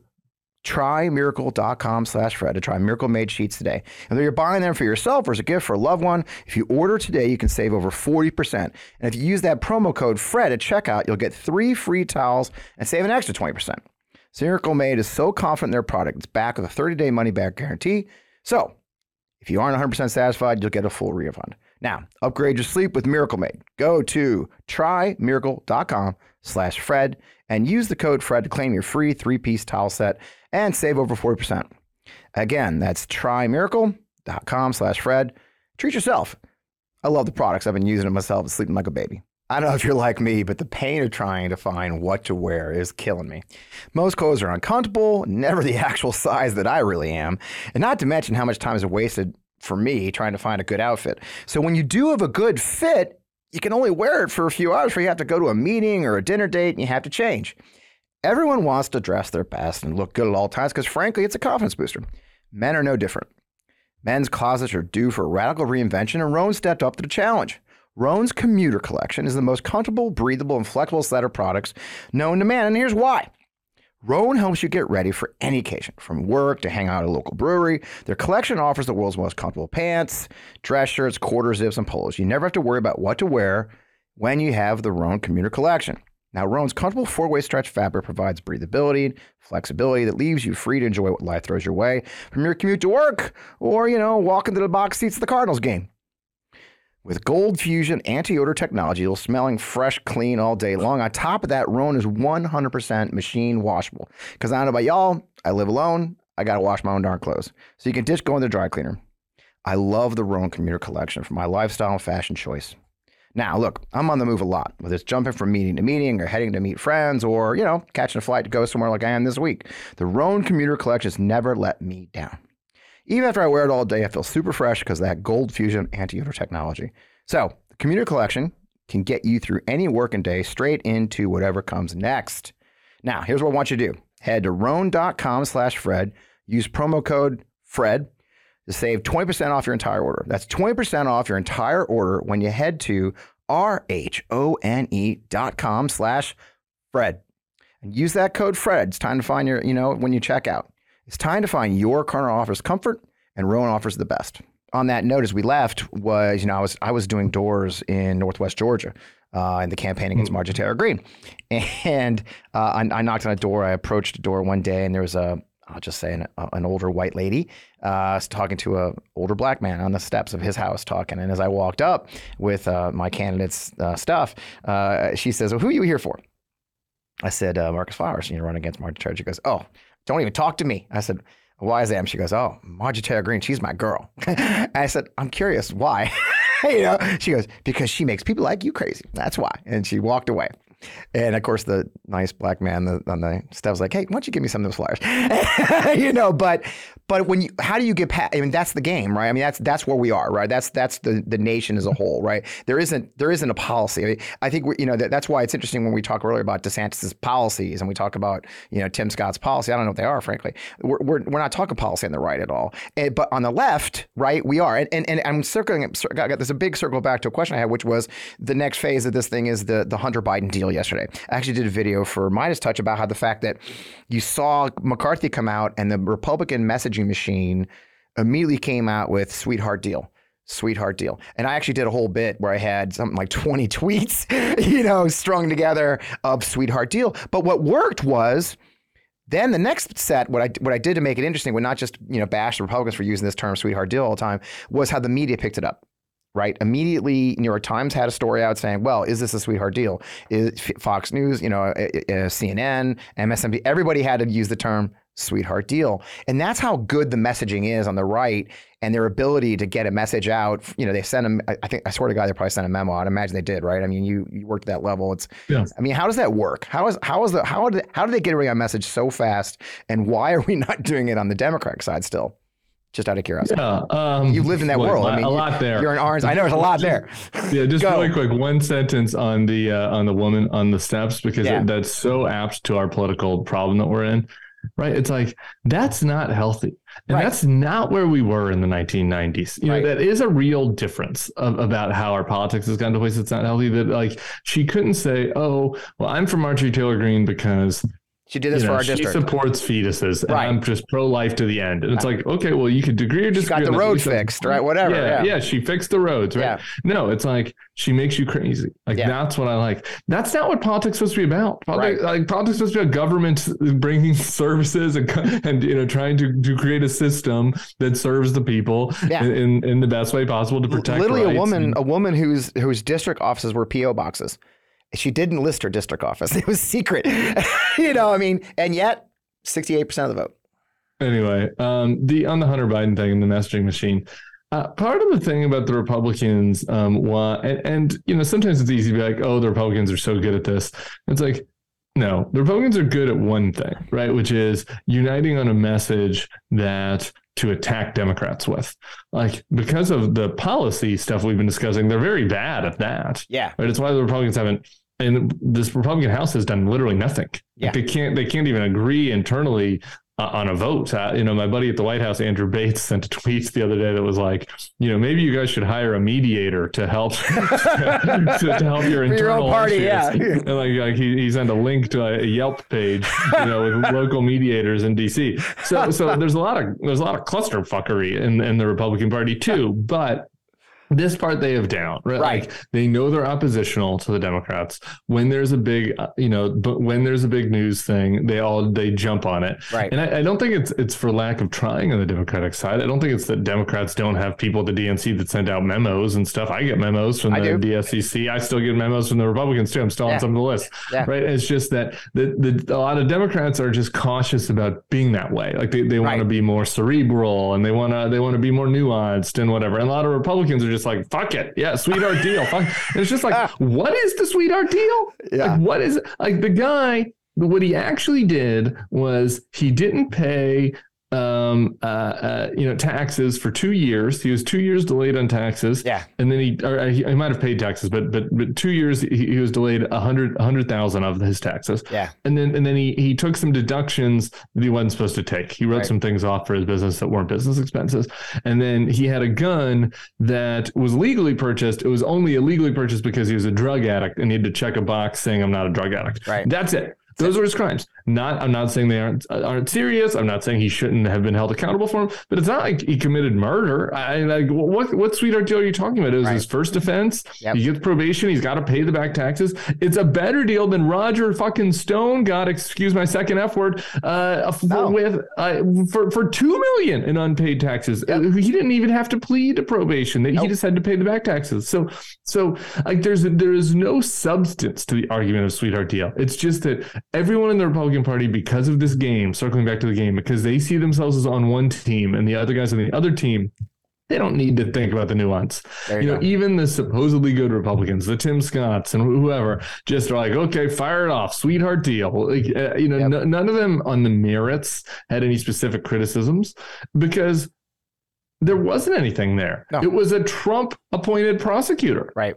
trymiracle.com slash Fred to try Miracle Made Sheets today. And whether you're buying them for yourself or as a gift for a loved one, if you order today, you can save over 40%. And if you use that promo code FRED at checkout, you'll get three free towels and save an extra 20%. So Miracle Made is so confident in their product, it's back with a 30-day money-back guarantee. So if you aren't 100% satisfied, you'll get a full refund. Now, upgrade your sleep with Miracle Made. Go to trymiracle.com slash Fred and use the code FRED to claim your free three-piece towel set and save over 40%. Again, that's trymiracle.com slash Fred. Treat yourself. I love the products. I've been using them myself and sleeping like a baby. I don't know if you're like me, but the pain of trying to find what to wear is killing me. Most clothes are uncomfortable, never the [LAUGHS] actual size that I really am, and not to mention how much time is wasted for me trying to find a good outfit. So when you do have a good fit, you can only wear it for a few hours before you have to go to a meeting or a dinner date and you have to change. Everyone wants to dress their best and look good at all times because, frankly, it's a confidence booster. Men are no different. Men's closets are due for radical reinvention, and Rhone stepped up to the challenge. Rhone's commuter collection is the most comfortable, breathable, and flexible set of products known to man, and here's why. Rhone helps you get ready for any occasion, from work to hang out at a local brewery. Their collection offers the world's most comfortable pants, dress shirts, quarter zips, and polos. You never have to worry about what to wear when you have the Rhone commuter collection. Now, Rhone's comfortable four-way stretch fabric provides breathability and flexibility that leaves you free to enjoy what life throws your way from your commute to work or, you know, walking to the box seats of the Cardinals game. With Gold Fusion anti-odor technology, it'll smelling fresh, clean all day long. On top of that, Rhone is 100% machine washable. Because I don't know about y'all, I live alone. I got to wash my own darn clothes. So you can ditch going to the dry cleaner. I love the Rhone commuter collection for my lifestyle and fashion choice. Now, look, I'm on the move a lot, whether it's jumping from meeting to meeting or heading to meet friends or, you know, catching a flight to go somewhere like I am this week. The Rhone commuter collection has never let me down. Even after I wear it all day, I feel super fresh because of that Gold Fusion anti odor technology. So, the Commuter Collection can get you through any working day straight into whatever comes next. Now, here's what I want you to do head to rhone.com slash Fred, use promo code FRED to save 20% off your entire order. That's 20% off your entire order when you head to R-H-O-N-E dot com slash Fred. And use that code FRED. It's time to find your, you know, when you check out. It's time to find your corner offers comfort, and Rhone offers the best. On that note, as we left, was you know I was I was doing doors in Northwest Georgia uh, in the campaign against mm. Marjorie Taylor Greene, [LAUGHS] and uh, I, I, knocked on a door. I approached a door one day, and there was a I'll just say an, an older white lady uh, talking to a older black man on the steps of his house talking. And as I walked up with uh, my candidate's uh, stuff, uh, she says, well, "Who are you here for?" I said, "Marcus Flowers, you know, run against Marjorie Taylor." She goes, "Oh." Don't even talk to me. I said, why is that? she goes, oh, Marjorie Taylor Greene, she's my girl. [LAUGHS] I said, I'm curious, why? [LAUGHS] you know, she goes, because she makes people like you crazy. That's why. And she walked away. And of course, the nice black man on the steps was like, "Hey, why don't you give me some of those flyers?" [LAUGHS] you know, but but when you, how do you get past? I mean, that's the game, right? I mean, that's that's where we are, right? That's that's the the nation as a whole, right? There isn't there isn't a policy. I, mean, I think we, you know that, that's why it's interesting when we talk earlier about DeSantis's policies and we talk about you know Tim Scott's policy. I don't know what they are, frankly. We're we're, we're not talking policy on the right at all, and, but on the left, right, we are. And and, and I'm circling. There's a big circle back to a question I had, which was the next phase of this thing is the the Hunter Biden deal yesterday. I actually did a video for MeidasTouch about how the fact that you saw McCarthy come out and the Republican messaging machine immediately came out with sweetheart deal sweetheart deal. And I actually did a whole bit where I had something like 20 [LAUGHS] tweets, you know, strung together of sweetheart deal. But what worked was then the next set, what I what I did to make it interesting, would not just you know bash the Republicans for using this term sweetheart deal all the time, was how the media picked it up right? Immediately, New York Times had a story out saying, "Well, is this a sweetheart deal?" Is Fox News, you know, uh, uh, CNN, MSNBC, everybody had to use the term sweetheart deal, and that's how good the messaging is on the right and their ability to get a message out. You know, they sent them. I think I swear to God, they probably sent a memo. I'd imagine they did, right? I mean, you you worked at that level. It's. Yeah. I mean, how does that work? How is how is the how did how did they get a message so fast, and why are we [LAUGHS] not doing it on the Democratic side still? Just out of curiosity. Yeah, um, you lived in that world. I mean, a you, lot there. You're in Orange. I know there's a lot there. [LAUGHS] yeah, just really quick, one sentence on the uh, on the woman on the steps because yeah. it, that's so apt to our political problem that we're in. Right? It's like that's not healthy, and right. that's not where we were in the 1990s. You right. know, that is a real difference of, about how our politics has gone to a place that's not healthy. That like she couldn't say, "Oh, well, I'm from Marjorie Taylor Greene because." She did this you know, for our she district. She supports fetuses, right. and I'm just pro life to the end. And it's like, okay, well, you could agree or disagree. She got the road fixed, right? Whatever. Yeah, yeah, yeah, she fixed the roads, right? Yeah. No, it's like she makes you crazy. Like yeah. that's what I like. That's not what politics supposed to be about. Politics, right. Like politics supposed to be about government bringing [LAUGHS] services and and you know trying to to create a system that serves the people yeah. in in the best way possible to protect. Literally, a woman, and, a woman whose whose district offices were PO boxes she didn't list her district office. [LAUGHS] It was secret. [LAUGHS] you know, I mean, and yet 68% of the vote. Anyway, um, the on the Hunter Biden thing and the messaging machine. Uh, part of the thing about the Republicans, um, why, and, and you know, sometimes it's easy to be like, oh, the Republicans are so good at this. It's like, no, the Republicans are good at one thing, right? Which is uniting on a message that to attack Democrats with. Like because of the policy stuff we've been discussing, they're very bad at that. Yeah. Right. It's why the Republicans haven't and this Republican House has done literally nothing. Yeah. Like they can't they can't even agree internally uh, on a vote. Uh, you know, my buddy at the White House, Andrew Bates, [LAUGHS] sent a tweet the other day that was like, you know, maybe you guys should hire a mediator to help [LAUGHS] to, to, help your [LAUGHS] internal your party. Issues. Yeah, and like, like he, he sent a link to a, Yelp page, you know, with local mediators in D.C. So so there's a lot of there's a lot of cluster fuckery in in the Republican Party too, but this part they have down right? right, like they know they're oppositional to the democrats. When there's a big uh, you know but when there's a big news thing they all they jump on it. Right. And I, I, don't think it's it's for lack of trying on the democratic side. I don't think it's that democrats don't have people at the dnc that send out memos and stuff. I get memos from the dscc i still get memos from the republicans too. I'm still yeah. on some of the list. Yeah. right? It's just that the, the a lot of democrats are just cautious about being that way. Like they, they right. want to be more cerebral and they want to they want to be more nuanced and whatever. And a lot of republicans are just just like, fuck it. Yeah, sweetheart deal. Fuck. And it's just like, [LAUGHS] what is the sweetheart deal? Yeah. Like, what is it? Like the guy, what he actually did was he didn't pay um, uh, uh, you know, taxes for two years. He was two years delayed on taxes. Yeah. And then he, or he, he might have paid taxes, but, but, but two years he, he was delayed a hundred, hundred thousand of his taxes. Yeah. And then, and then he, he took some deductions that he wasn't supposed to take. He wrote right. some things off for his business that weren't business expenses. And then he had a gun that was legally purchased. It was only illegally purchased because he was a drug addict and he had to check a box saying I'm not a drug addict. Right. That's it. Those are his crimes. Not, I'm not saying they aren't aren't serious. I'm not saying he shouldn't have been held accountable for them. But it's not like he committed murder. I like what what sweetheart deal are you talking about? It was right. his first offense. Yep. He gets probation. He's got to pay the back taxes. It's a better deal than Roger fucking Stone got. Excuse my second F word. Uh, for, with uh, for for two million in unpaid taxes. Yep. Uh, he didn't even have to plead to probation. Nope. He just had to pay the back taxes. So so like there's there is no substance to the argument of sweetheart deal. It's just that everyone in the Republican Party, because of this game, circling back to the game, because they see themselves as on one team and the other guys on the other team they don't need to think about the nuance. You you know, go. even the supposedly good Republicans, the Tim Scotts and whoever, just are like, okay, fire it off, sweetheart deal. Like, uh, you know, Yep. n- none of them on the merits had any specific criticisms because there wasn't anything there. No. It was a Trump appointed prosecutor. Right.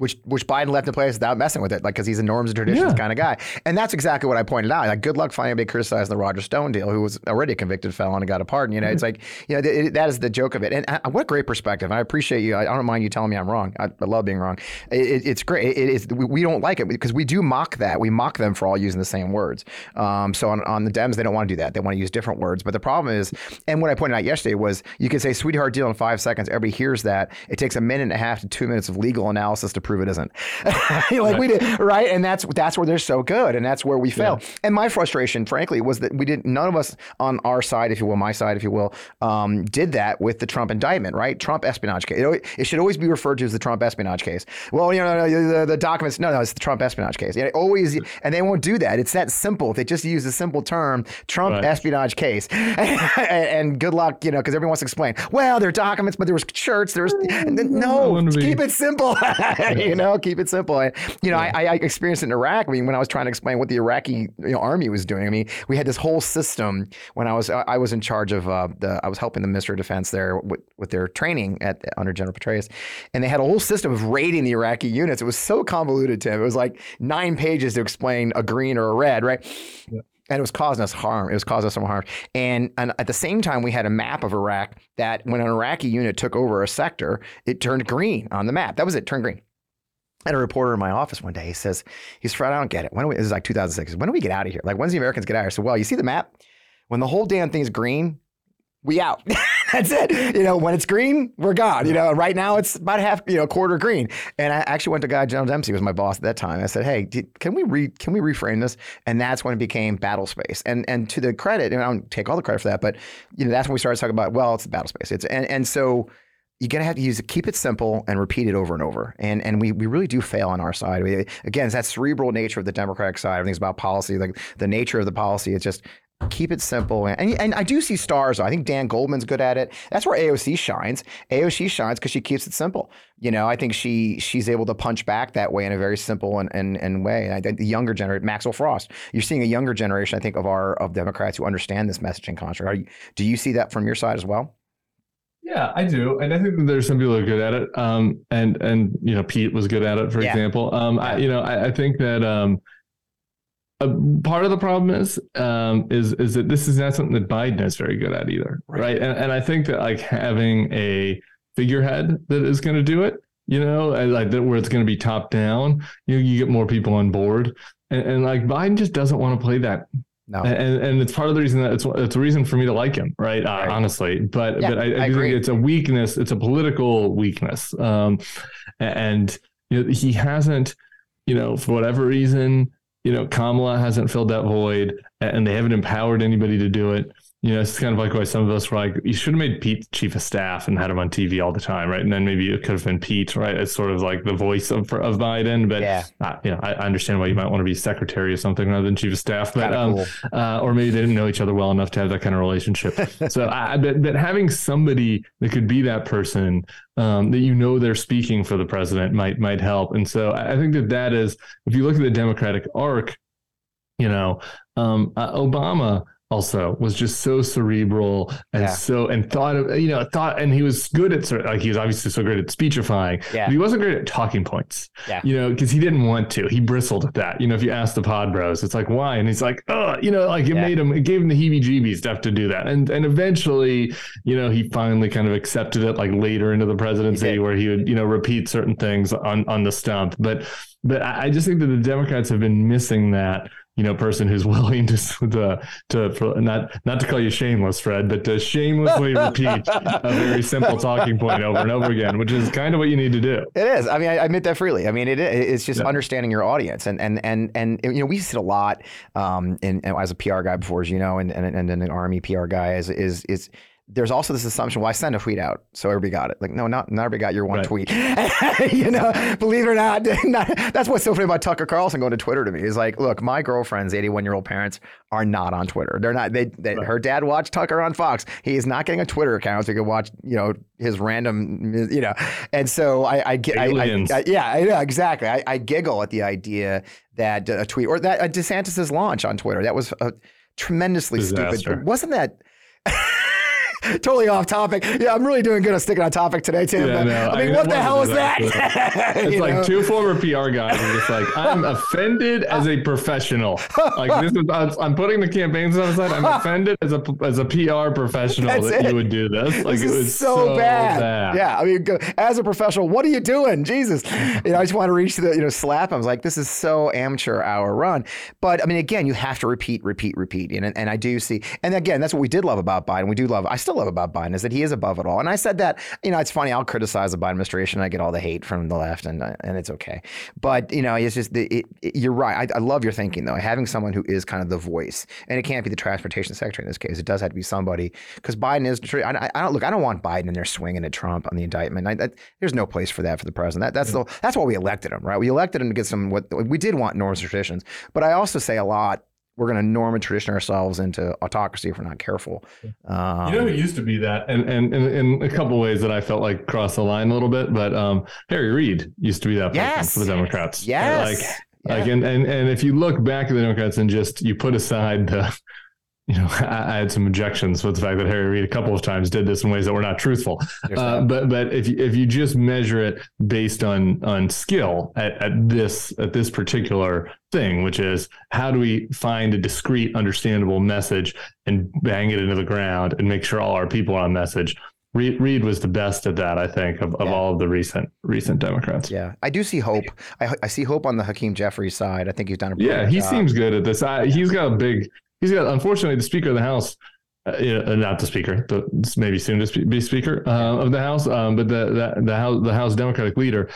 Which which Biden left in place without messing with it, like because he's a norms and traditions Yeah. kind of guy, and that's exactly what I pointed out. Like, good luck finding anybody criticizing the Roger Stone deal, who was already a convicted felon and got a pardon. You know, it's like you know th- it, that is the joke of it. And uh, what a great perspective! And I appreciate you. I, I don't mind you telling me I'm wrong. I, I love being wrong. It, it- it's great. It, it is. We, we don't like it because we do mock that. We mock them for all using the same words. Um, so on, on the Dems, they don't want to do that. They want to use different words. But the problem is, and what I pointed out yesterday was, you can say "sweetheart deal" in five seconds. Everybody hears that. It takes a minute and a half to two minutes of legal analysis to prove it isn't. [LAUGHS] like we did, right? And that's that's where they're so good, and that's where we fail. And my frustration, frankly, was that we didn't. None of us on our side, if you will, my side, if you will, um, did that with the Trump indictment, right? Trump espionage case. It, it should always be referred to as the Trump espionage case. Well, you know, no, no, the, the documents. No, no, it's the Trump espionage case. And always, and they won't do that. It's that simple. They just use a simple term, Trump Right. espionage case, and, [LAUGHS] and good luck, you know, because everyone wants to explain. Well, there are documents, but there was shirts. There was no. be- Keep it simple. [LAUGHS] [LAUGHS] you know, keep it simple. And, you know, I, I experienced it in Iraq. I mean, when I was trying to explain what the Iraqi you know, army was doing. I mean, we had this whole system when I was I was in charge of uh, the I was helping the Minister of Defense there with, with their training at under General Petraeus, and they had a whole system of rating the Iraqi units. It was so convoluted, Tim. It was like nine pages to explain a green or a red, right? and it was causing us harm. It was causing us some harm. And, and at the same time, we had a map of Iraq that when an Iraqi unit took over a sector, it turned green on the map. That was it, turned green. I had a reporter in my office one day. He says, "He's Fred. I don't get it. When do we, this is like 2006. When do we get out of here? Like, when's the Americans get out of here?" I said, "Well, you see the map. When the whole damn thing is green, we out. [LAUGHS] That's it. You know, when it's green, we're gone. You know, right now it's about half, you know, quarter green. And I actually went to guy General Dempsey was my boss at that time. I said, "Hey, can we re can we reframe this?" And that's when it became battle space. And and to the credit, and I don't take all the credit for that, but you know, that's when we started talking about well, it's the battle space. It's and and so you're gonna have to use it, keep it simple, and repeat it over and over. And and we we really do fail on our side. We, again, it's that cerebral nature of the Democratic side. Everything's about policy. Like the nature of the policy, it's just keep it simple. And and, I do see stars. I think Dan Goldman's good at it. That's where AOC shines. AOC shines because she keeps it simple. You know, I think she she's able to punch back that way in a very simple and and, and way. And I think the younger generation, Maxwell Frost, you're seeing a younger generation, I think, of our of Democrats who understand this messaging construct. You, do you see that from your side as well? Yeah, I do, and I think that there's some people who are good at it. Um, and and you know, Pete was good at it, for Yeah. example. Um, I, you know, I, I think that um, a part of the problem is um is is that this is not something that Biden is very good at either, Right. right? And and I think that like having a figurehead that is going to do it, you know, like that where it's going to be top down, you know, you get more people on board, and, and like Biden just doesn't want to play that No. and and it's part of the reason that it's it's a reason for me to like him, right? Uh, Right. honestly, but Yeah, but I, I, I do think it's a weakness. It's a political weakness, um, and you know, he hasn't, you know, for whatever reason, you know, Kamala hasn't filled that void, and they haven't empowered anybody to do it. You know, it's kind of like why some of us were like, you should have made Pete chief of staff and had him on TV all the time, right? And then maybe it could have been Pete, right, as sort of like the voice of of Biden. But Yeah. uh, you know, I, I understand why you might want to be secretary or something rather than chief of staff. But um, cool. uh, or maybe they didn't know each other well enough to have that kind of relationship. [LAUGHS] so, I, but, but having somebody that could be that person um, that you know they're speaking for the president might might help. And so, I I think that that is, if you look at the Democratic arc, you know, um, uh, Obama also was just so cerebral and Yeah. so and thought of you know thought and he was good at sort- like he was obviously so great at speechifying Yeah. but he wasn't great at talking points Yeah. you know because he didn't want to he bristled at that you know if you ask the pod bros it's like why and he's like oh you know like it Yeah. made him it gave him the heebie jeebies stuff to do that and and eventually you know he finally kind of accepted it like later into the presidency did. where he would you know repeat certain things on on the stump but but I I just think that the Democrats have been missing that you know person who's [LAUGHS] willing to to to not not to call you shameless, Fred, but to shamelessly repeat a very simple talking point over and over again, which is kind of what you need to do. It is. I mean, I admit that freely. I mean, it is. It's just Yeah. understanding your audience, and and and and you know, we see it a lot. Um, in, as a PR guy before, as you know, and and and, and an army PR guy is is is there's also this assumption, well, I send a tweet out, so everybody got it. Like, no, not, not everybody got your one Right. tweet. [LAUGHS] you know, believe it or not, [LAUGHS] not- that's what's so funny about Tucker Carlson going to Twitter to me is like, look, my girlfriend's 81 year old parents are not on Twitter. They're not, they, they her dad watched Tucker on Fox. He is not getting a Twitter account so he can watch, you know, his random, you know, and so I, I get, I, I. I- yeah, know, exactly. I, I giggle at the idea that a tweet or that uh, DeSantis's launch on Twitter, that was a tremendously Disaster. stupid. Wasn't that? [LAUGHS] totally off topic. Yeah, I'm really doing good at sticking on topic today, Tim. Yeah, no, I I mean, mean, what the hell is that? [LAUGHS] It's You like know? two former PR guys are just like, I'm offended as a professional. Like this is, I'm, putting the campaigns on the side. I'm [LAUGHS] offended as a as a PR professional That's that it. you would do this. Like this it was so, bad. bad. Yeah, I mean, as a professional, what are you doing? Jesus, you know, I just want to reach the, you know, slap him. I was like, this is so amateur hour run. But I mean, again, you have to repeat, repeat, repeat. And, and I do see, and again, that's what we did love about Biden. We do love, I still love about Biden is that he is above it all. And I said that, you know, it's funny. I'll criticize the Biden administration. I get all the hate from the left, and uh, and it's okay. But you know, it's just the, it, it- you're right. I, I love your thinking though. Having someone who is kind of the voice, and it can't be the transportation secretary in this case. It does have to be somebody because Biden is. I, I- don't look. I don't want Biden in there swinging at Trump on the indictment. I, that, there's no place for that for the president. That, that's the that's why we elected him, right? We elected him to get some. What we did want norms and traditions, but I also say a lot. We're going to norm and tradition ourselves into autocracy if we're not careful. Um, You know it used to be that, and and in a couple ways that I felt like crossed the line a little bit, but um, Harry Reid used to be that person Yes. for the Democrats. Yes. like like and, and and if you look back at the Democrats and just you put aside the, you know, [LAUGHS] I, I had some objections with the fact that Harry Reid a couple of times did this in ways that were not truthful. Uh, but but if you, if you just measure it based on on skill at, at this at this particular thing, which is how do we find a discrete, understandable message and bang it into the ground and make sure all our people are on message. Reid, Reid was the best at that, I think, of, of Yeah. all of the recent recent Democrats. Yeah, I do see hope. I, I see hope on the Hakeem Jeffries side. I think he's done a pretty Yeah, he job. seems good at this. I, he's got a big. He's got unfortunately the Speaker of the House, uh, uh, not the Speaker, the maybe soon to be Speaker uh, of the House, um, but the, the the House the House Democratic leader.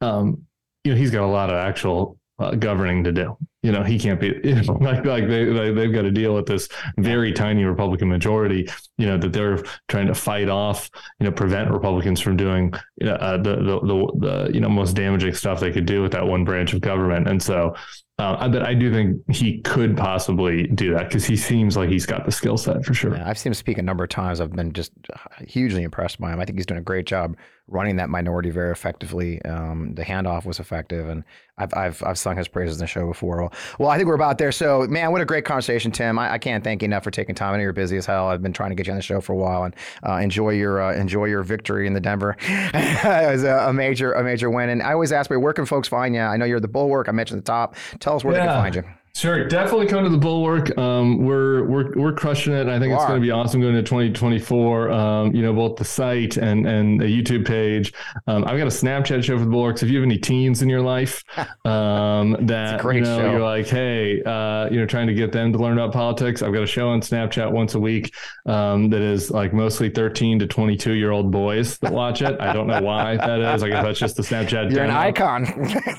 Um, you know, he's got a lot of actual uh, governing to do. You know, he can't be [LAUGHS] you know, like like they, they they've got to deal with this very tiny Republican majority. You know that they're trying to fight off. You know, prevent Republicans from doing you know, uh, the, the the the you know most damaging stuff they could do with that one branch of government. And so, uh, but I do think he could possibly do that because he seems like he's got the skill set for sure. Yeah, I've seen him speak a number of times. I've been just uh, hugely impressed by him. I think he's doing a great job running that minority very effectively. Um, the handoff was effective, and I've, I've I've sung his praises in the show before. Well, well, I think we're about there. So, man, what a great conversation, Tim. I, I can't thank you enough for taking time. I know you're busy as hell. I've been trying to get you on the show for a while, and uh, enjoy your uh, enjoy your victory in the Denver. [LAUGHS] it was a, a major a major win. And I always ask where can folks find you? I know you're the Bulwark. I mentioned the top. Tell us where they can find you. Sure, definitely come to the Bulwark. Um, we're we're we're crushing it. I think You it's going to be awesome going to 2024. Um, you know, both the site and and the YouTube page. Um, I've got a Snapchat show for the Bulwark. So if you have any teens in your life, [LAUGHS] um, that you know, show. you're like, hey, uh, you know, trying to get them to learn about politics. I've got a show on Snapchat once a week um, that is like mostly 13 to 22 year old boys that watch it. I don't know why that is. I guess that's just the Snapchat. You're an icon.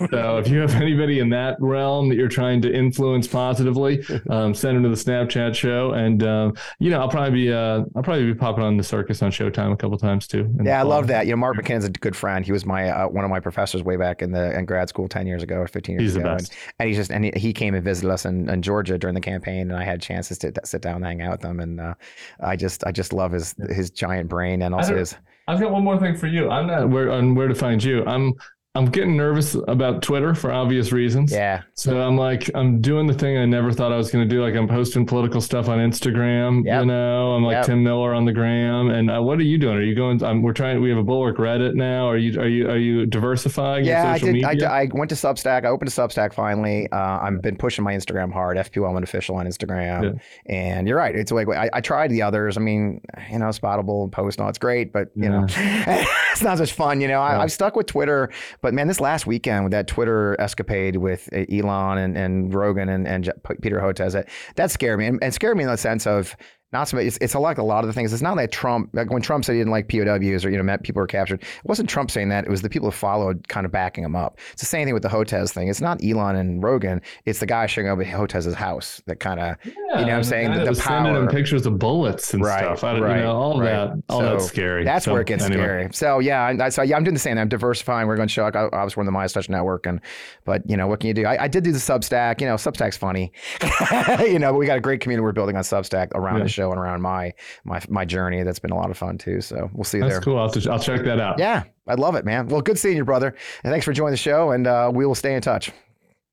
[LAUGHS] So if you have anybody in that realm that you're trying to influence positively, um, send them to the Snapchat show, and um, you know I'll probably be uh, I'll probably be popping on the circus on Showtime a couple times too. Yeah, I love that. You know, Mark McKinnon's a good friend. He was my uh, one of my professors way back in the in grad school ten years ago or fifteen years He's the ago. best. And, and he's just and he, he came and visited us in, in Georgia during the campaign, and I had chances to sit down and hang out with him. And uh, I just I just love his his giant brain and also his I've got one more thing for you. I'm not where on where to find you. I'm I'm getting nervous about Twitter for obvious reasons. yeah. So I'm like, I'm doing the thing I never thought I was going to do. Like I'm posting political stuff on Instagram. Yep. You know, I'm like Yep. Tim Miller on the gram. And uh, what are you doing? Are you going? I'm, we're trying. We have a Bulwark Reddit now. Are you? Are you? Are you diversifying? your Yeah, I did. I, did- I went to Substack. I opened a Substack finally. Uh, I've been pushing my Instagram hard. FP Wellman official on Instagram. And you're right. It's like I, I tried the others. I mean, you know, Spoutible, Post, no, it's great, but you know, [LAUGHS] it's not as fun. You know, I. I've stuck with Twitter, but man, this last weekend with that Twitter escapade with uh, Elon and, and Rogan and, and Peter Hotez, that, that scared me. And, and scared me in the sense of not so. It's, it's like a lot of the things. It's not like Trump, like when Trump said he didn't like POWs or, you know, met people were captured. It wasn't Trump saying that. It was the people who followed kind of backing him up. It's the same thing with the Hotez thing. It's not Elon and Rogan. It's the guy showing up at Hotez's house that kind of, yeah, you know what I'm saying? The, the power. Sending him pictures of bullets and right, stuff. I, right, you know, all right. that, all so that's scary. That's so, where it gets anyway. scary. So yeah, I, so yeah, I'm doing the same. I'm diversifying. We're going to show, I, I was one of the Meidas Network and, but you know, what can you do? I, I did do the Substack, you know, Substack's funny, [LAUGHS] you know, but we got a great community we're building on Substack around yeah. the show and around my, my my journey. That's been a lot of fun too. So we'll see you That's there. cool. I'll, t- I'll check that out. Yeah, I love it, man. Well, good seeing you, brother. And thanks for joining the show. And uh, we will stay in touch.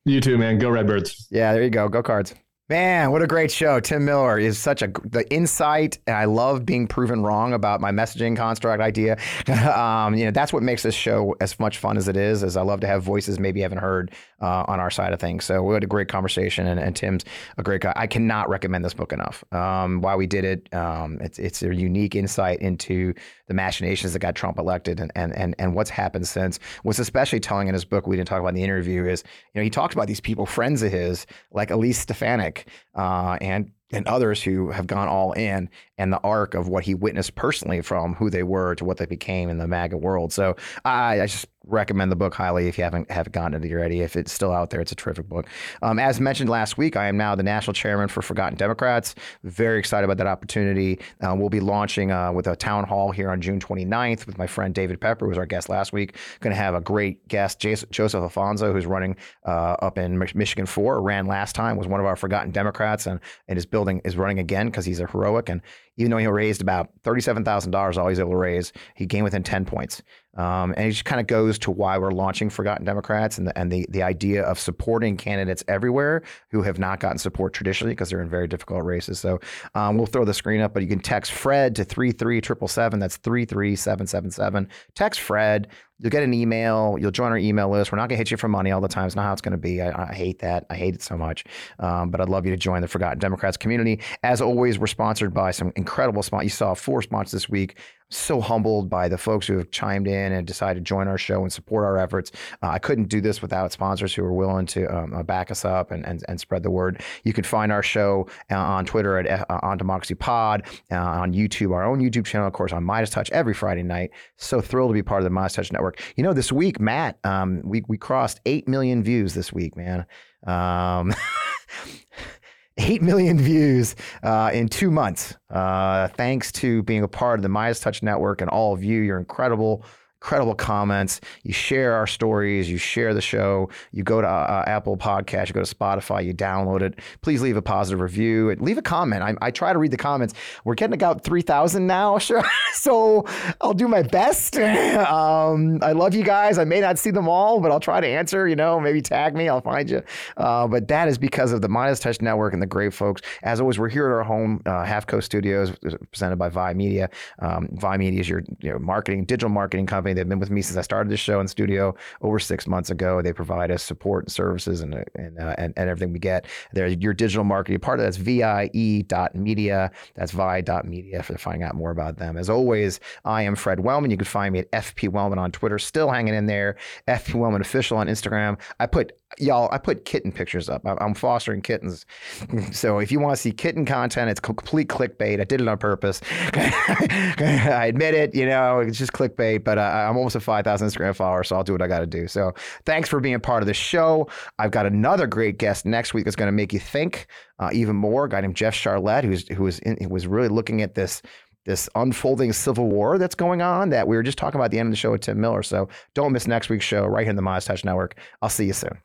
You too, man. Go Redbirds. Yeah, there you go. Go Cards. Man, what a great show. Tim Miller is such a the insight and I love being proven wrong about my messaging construct idea. [LAUGHS] um, you know, that's what makes this show as much fun as it is, is I love to have voices maybe you haven't heard uh, on our side of things. So we had a great conversation and, and, Tim's a great guy. I cannot recommend this book enough. Um, why we did it, um, it's, it's a unique insight into the machinations that got Trump elected and, and, and, and what's happened since. What's especially telling in his book, we didn't talk about in the interview, is, you know, he talks about these people, friends of his, like Elise Stefanik, uh, and and others who have gone all in and the arc of what he witnessed personally from who they were to what they became in the MAGA world. So I, I just recommend the book highly if you haven't haven't gotten it already. If it's still out there, it's a terrific book. Um, as mentioned last week, I am now the national chairman for Forgotten Democrats. Very excited about that opportunity. Uh, we'll be launching uh, with a town hall here on June 29th with my friend David Pepper, who was our guest last week. Going to have a great guest, Joseph Alfonso, who's running uh, up in Michigan 4, ran last time, was one of our Forgotten Democrats, and, and is building is running again because he's a heroic. And even though he raised about $37,000, all he's able to raise, he gained within 10 points. Um, and it just kind of goes to why we're launching Forgotten Democrats and the, and the, the idea of supporting candidates everywhere who have not gotten support traditionally because they're in very difficult races. So um, we'll throw the screen up, but you can text Fred to 33777. That's 33777. Text Fred. You'll get an email. You'll join our email list. We're not going to hit you for money all the time. It's not how it's going to be. I, I, hate that. I hate it so much. Um, but I'd love you to join the Forgotten Democrats community. As always, we're sponsored by some incredible sponsors. You saw four sponsors this week so humbled by the folks who have chimed in and decided to join our show and support our efforts. Uh, I couldn't do this without sponsors who are willing to um, uh, back us up and, and, and spread the word. You can find our show uh, on Twitter at uh, On Democracy Pod, uh, on YouTube, our own YouTube channel, of course, on Meidas Touch every Friday night. So thrilled to be part of the Meidas Touch Network. You know, this week, Matt, um, we, we crossed 8 million views this week, man. Um, [LAUGHS] 8 million views uh, in two months. Uh, thanks to being a part of the Meidas Touch Network and all of you. You're incredible incredible comments. You share our stories. You share the show. You go to uh, uh, Apple Podcast. You go to Spotify. You download it. Please leave a positive review. Leave a comment. I, I try to read the comments. We're getting about three thousand now, [LAUGHS] sure. so I'll do my best. [LAUGHS] um, I love you guys. I may not see them all, but I'll try to answer. You know, maybe tag me. I'll find you. Uh, but that is because of the Meidas Touch Network and the great folks. As always, we're here at our home, uh, Half Coast Studios, presented by Vi Media. Um, Vi Media is your marketing, digital marketing company company. They've been with me since I started this show in studio over six months ago. They provide us support and services and and, uh, and, and everything we get. They're your digital marketing part of that's vie.media. That's vi.media for finding out more about them. As always, I am Fred Wellman. You can find me at FP Wellman on Twitter, still hanging in there. FP Wellman official on Instagram. I put y'all, I put kitten pictures up. I'm fostering kittens. [LAUGHS] So if you want to see kitten content, it's complete clickbait. I did it on purpose. [LAUGHS] I admit it, you know, it's just clickbait, but uh, I'm almost at 5,000 Instagram followers, so I'll do what I got to do. So thanks for being part of the show. I've got another great guest next week that's going to make you think uh, even more. A guy named Jeff Sharlet, who's, who was, in, who was really looking at this this unfolding civil war that's going on that we were just talking about at the end of the show with Tim Miller. So don't miss next week's show right here in the Meidas Touch Network. I'll see you soon.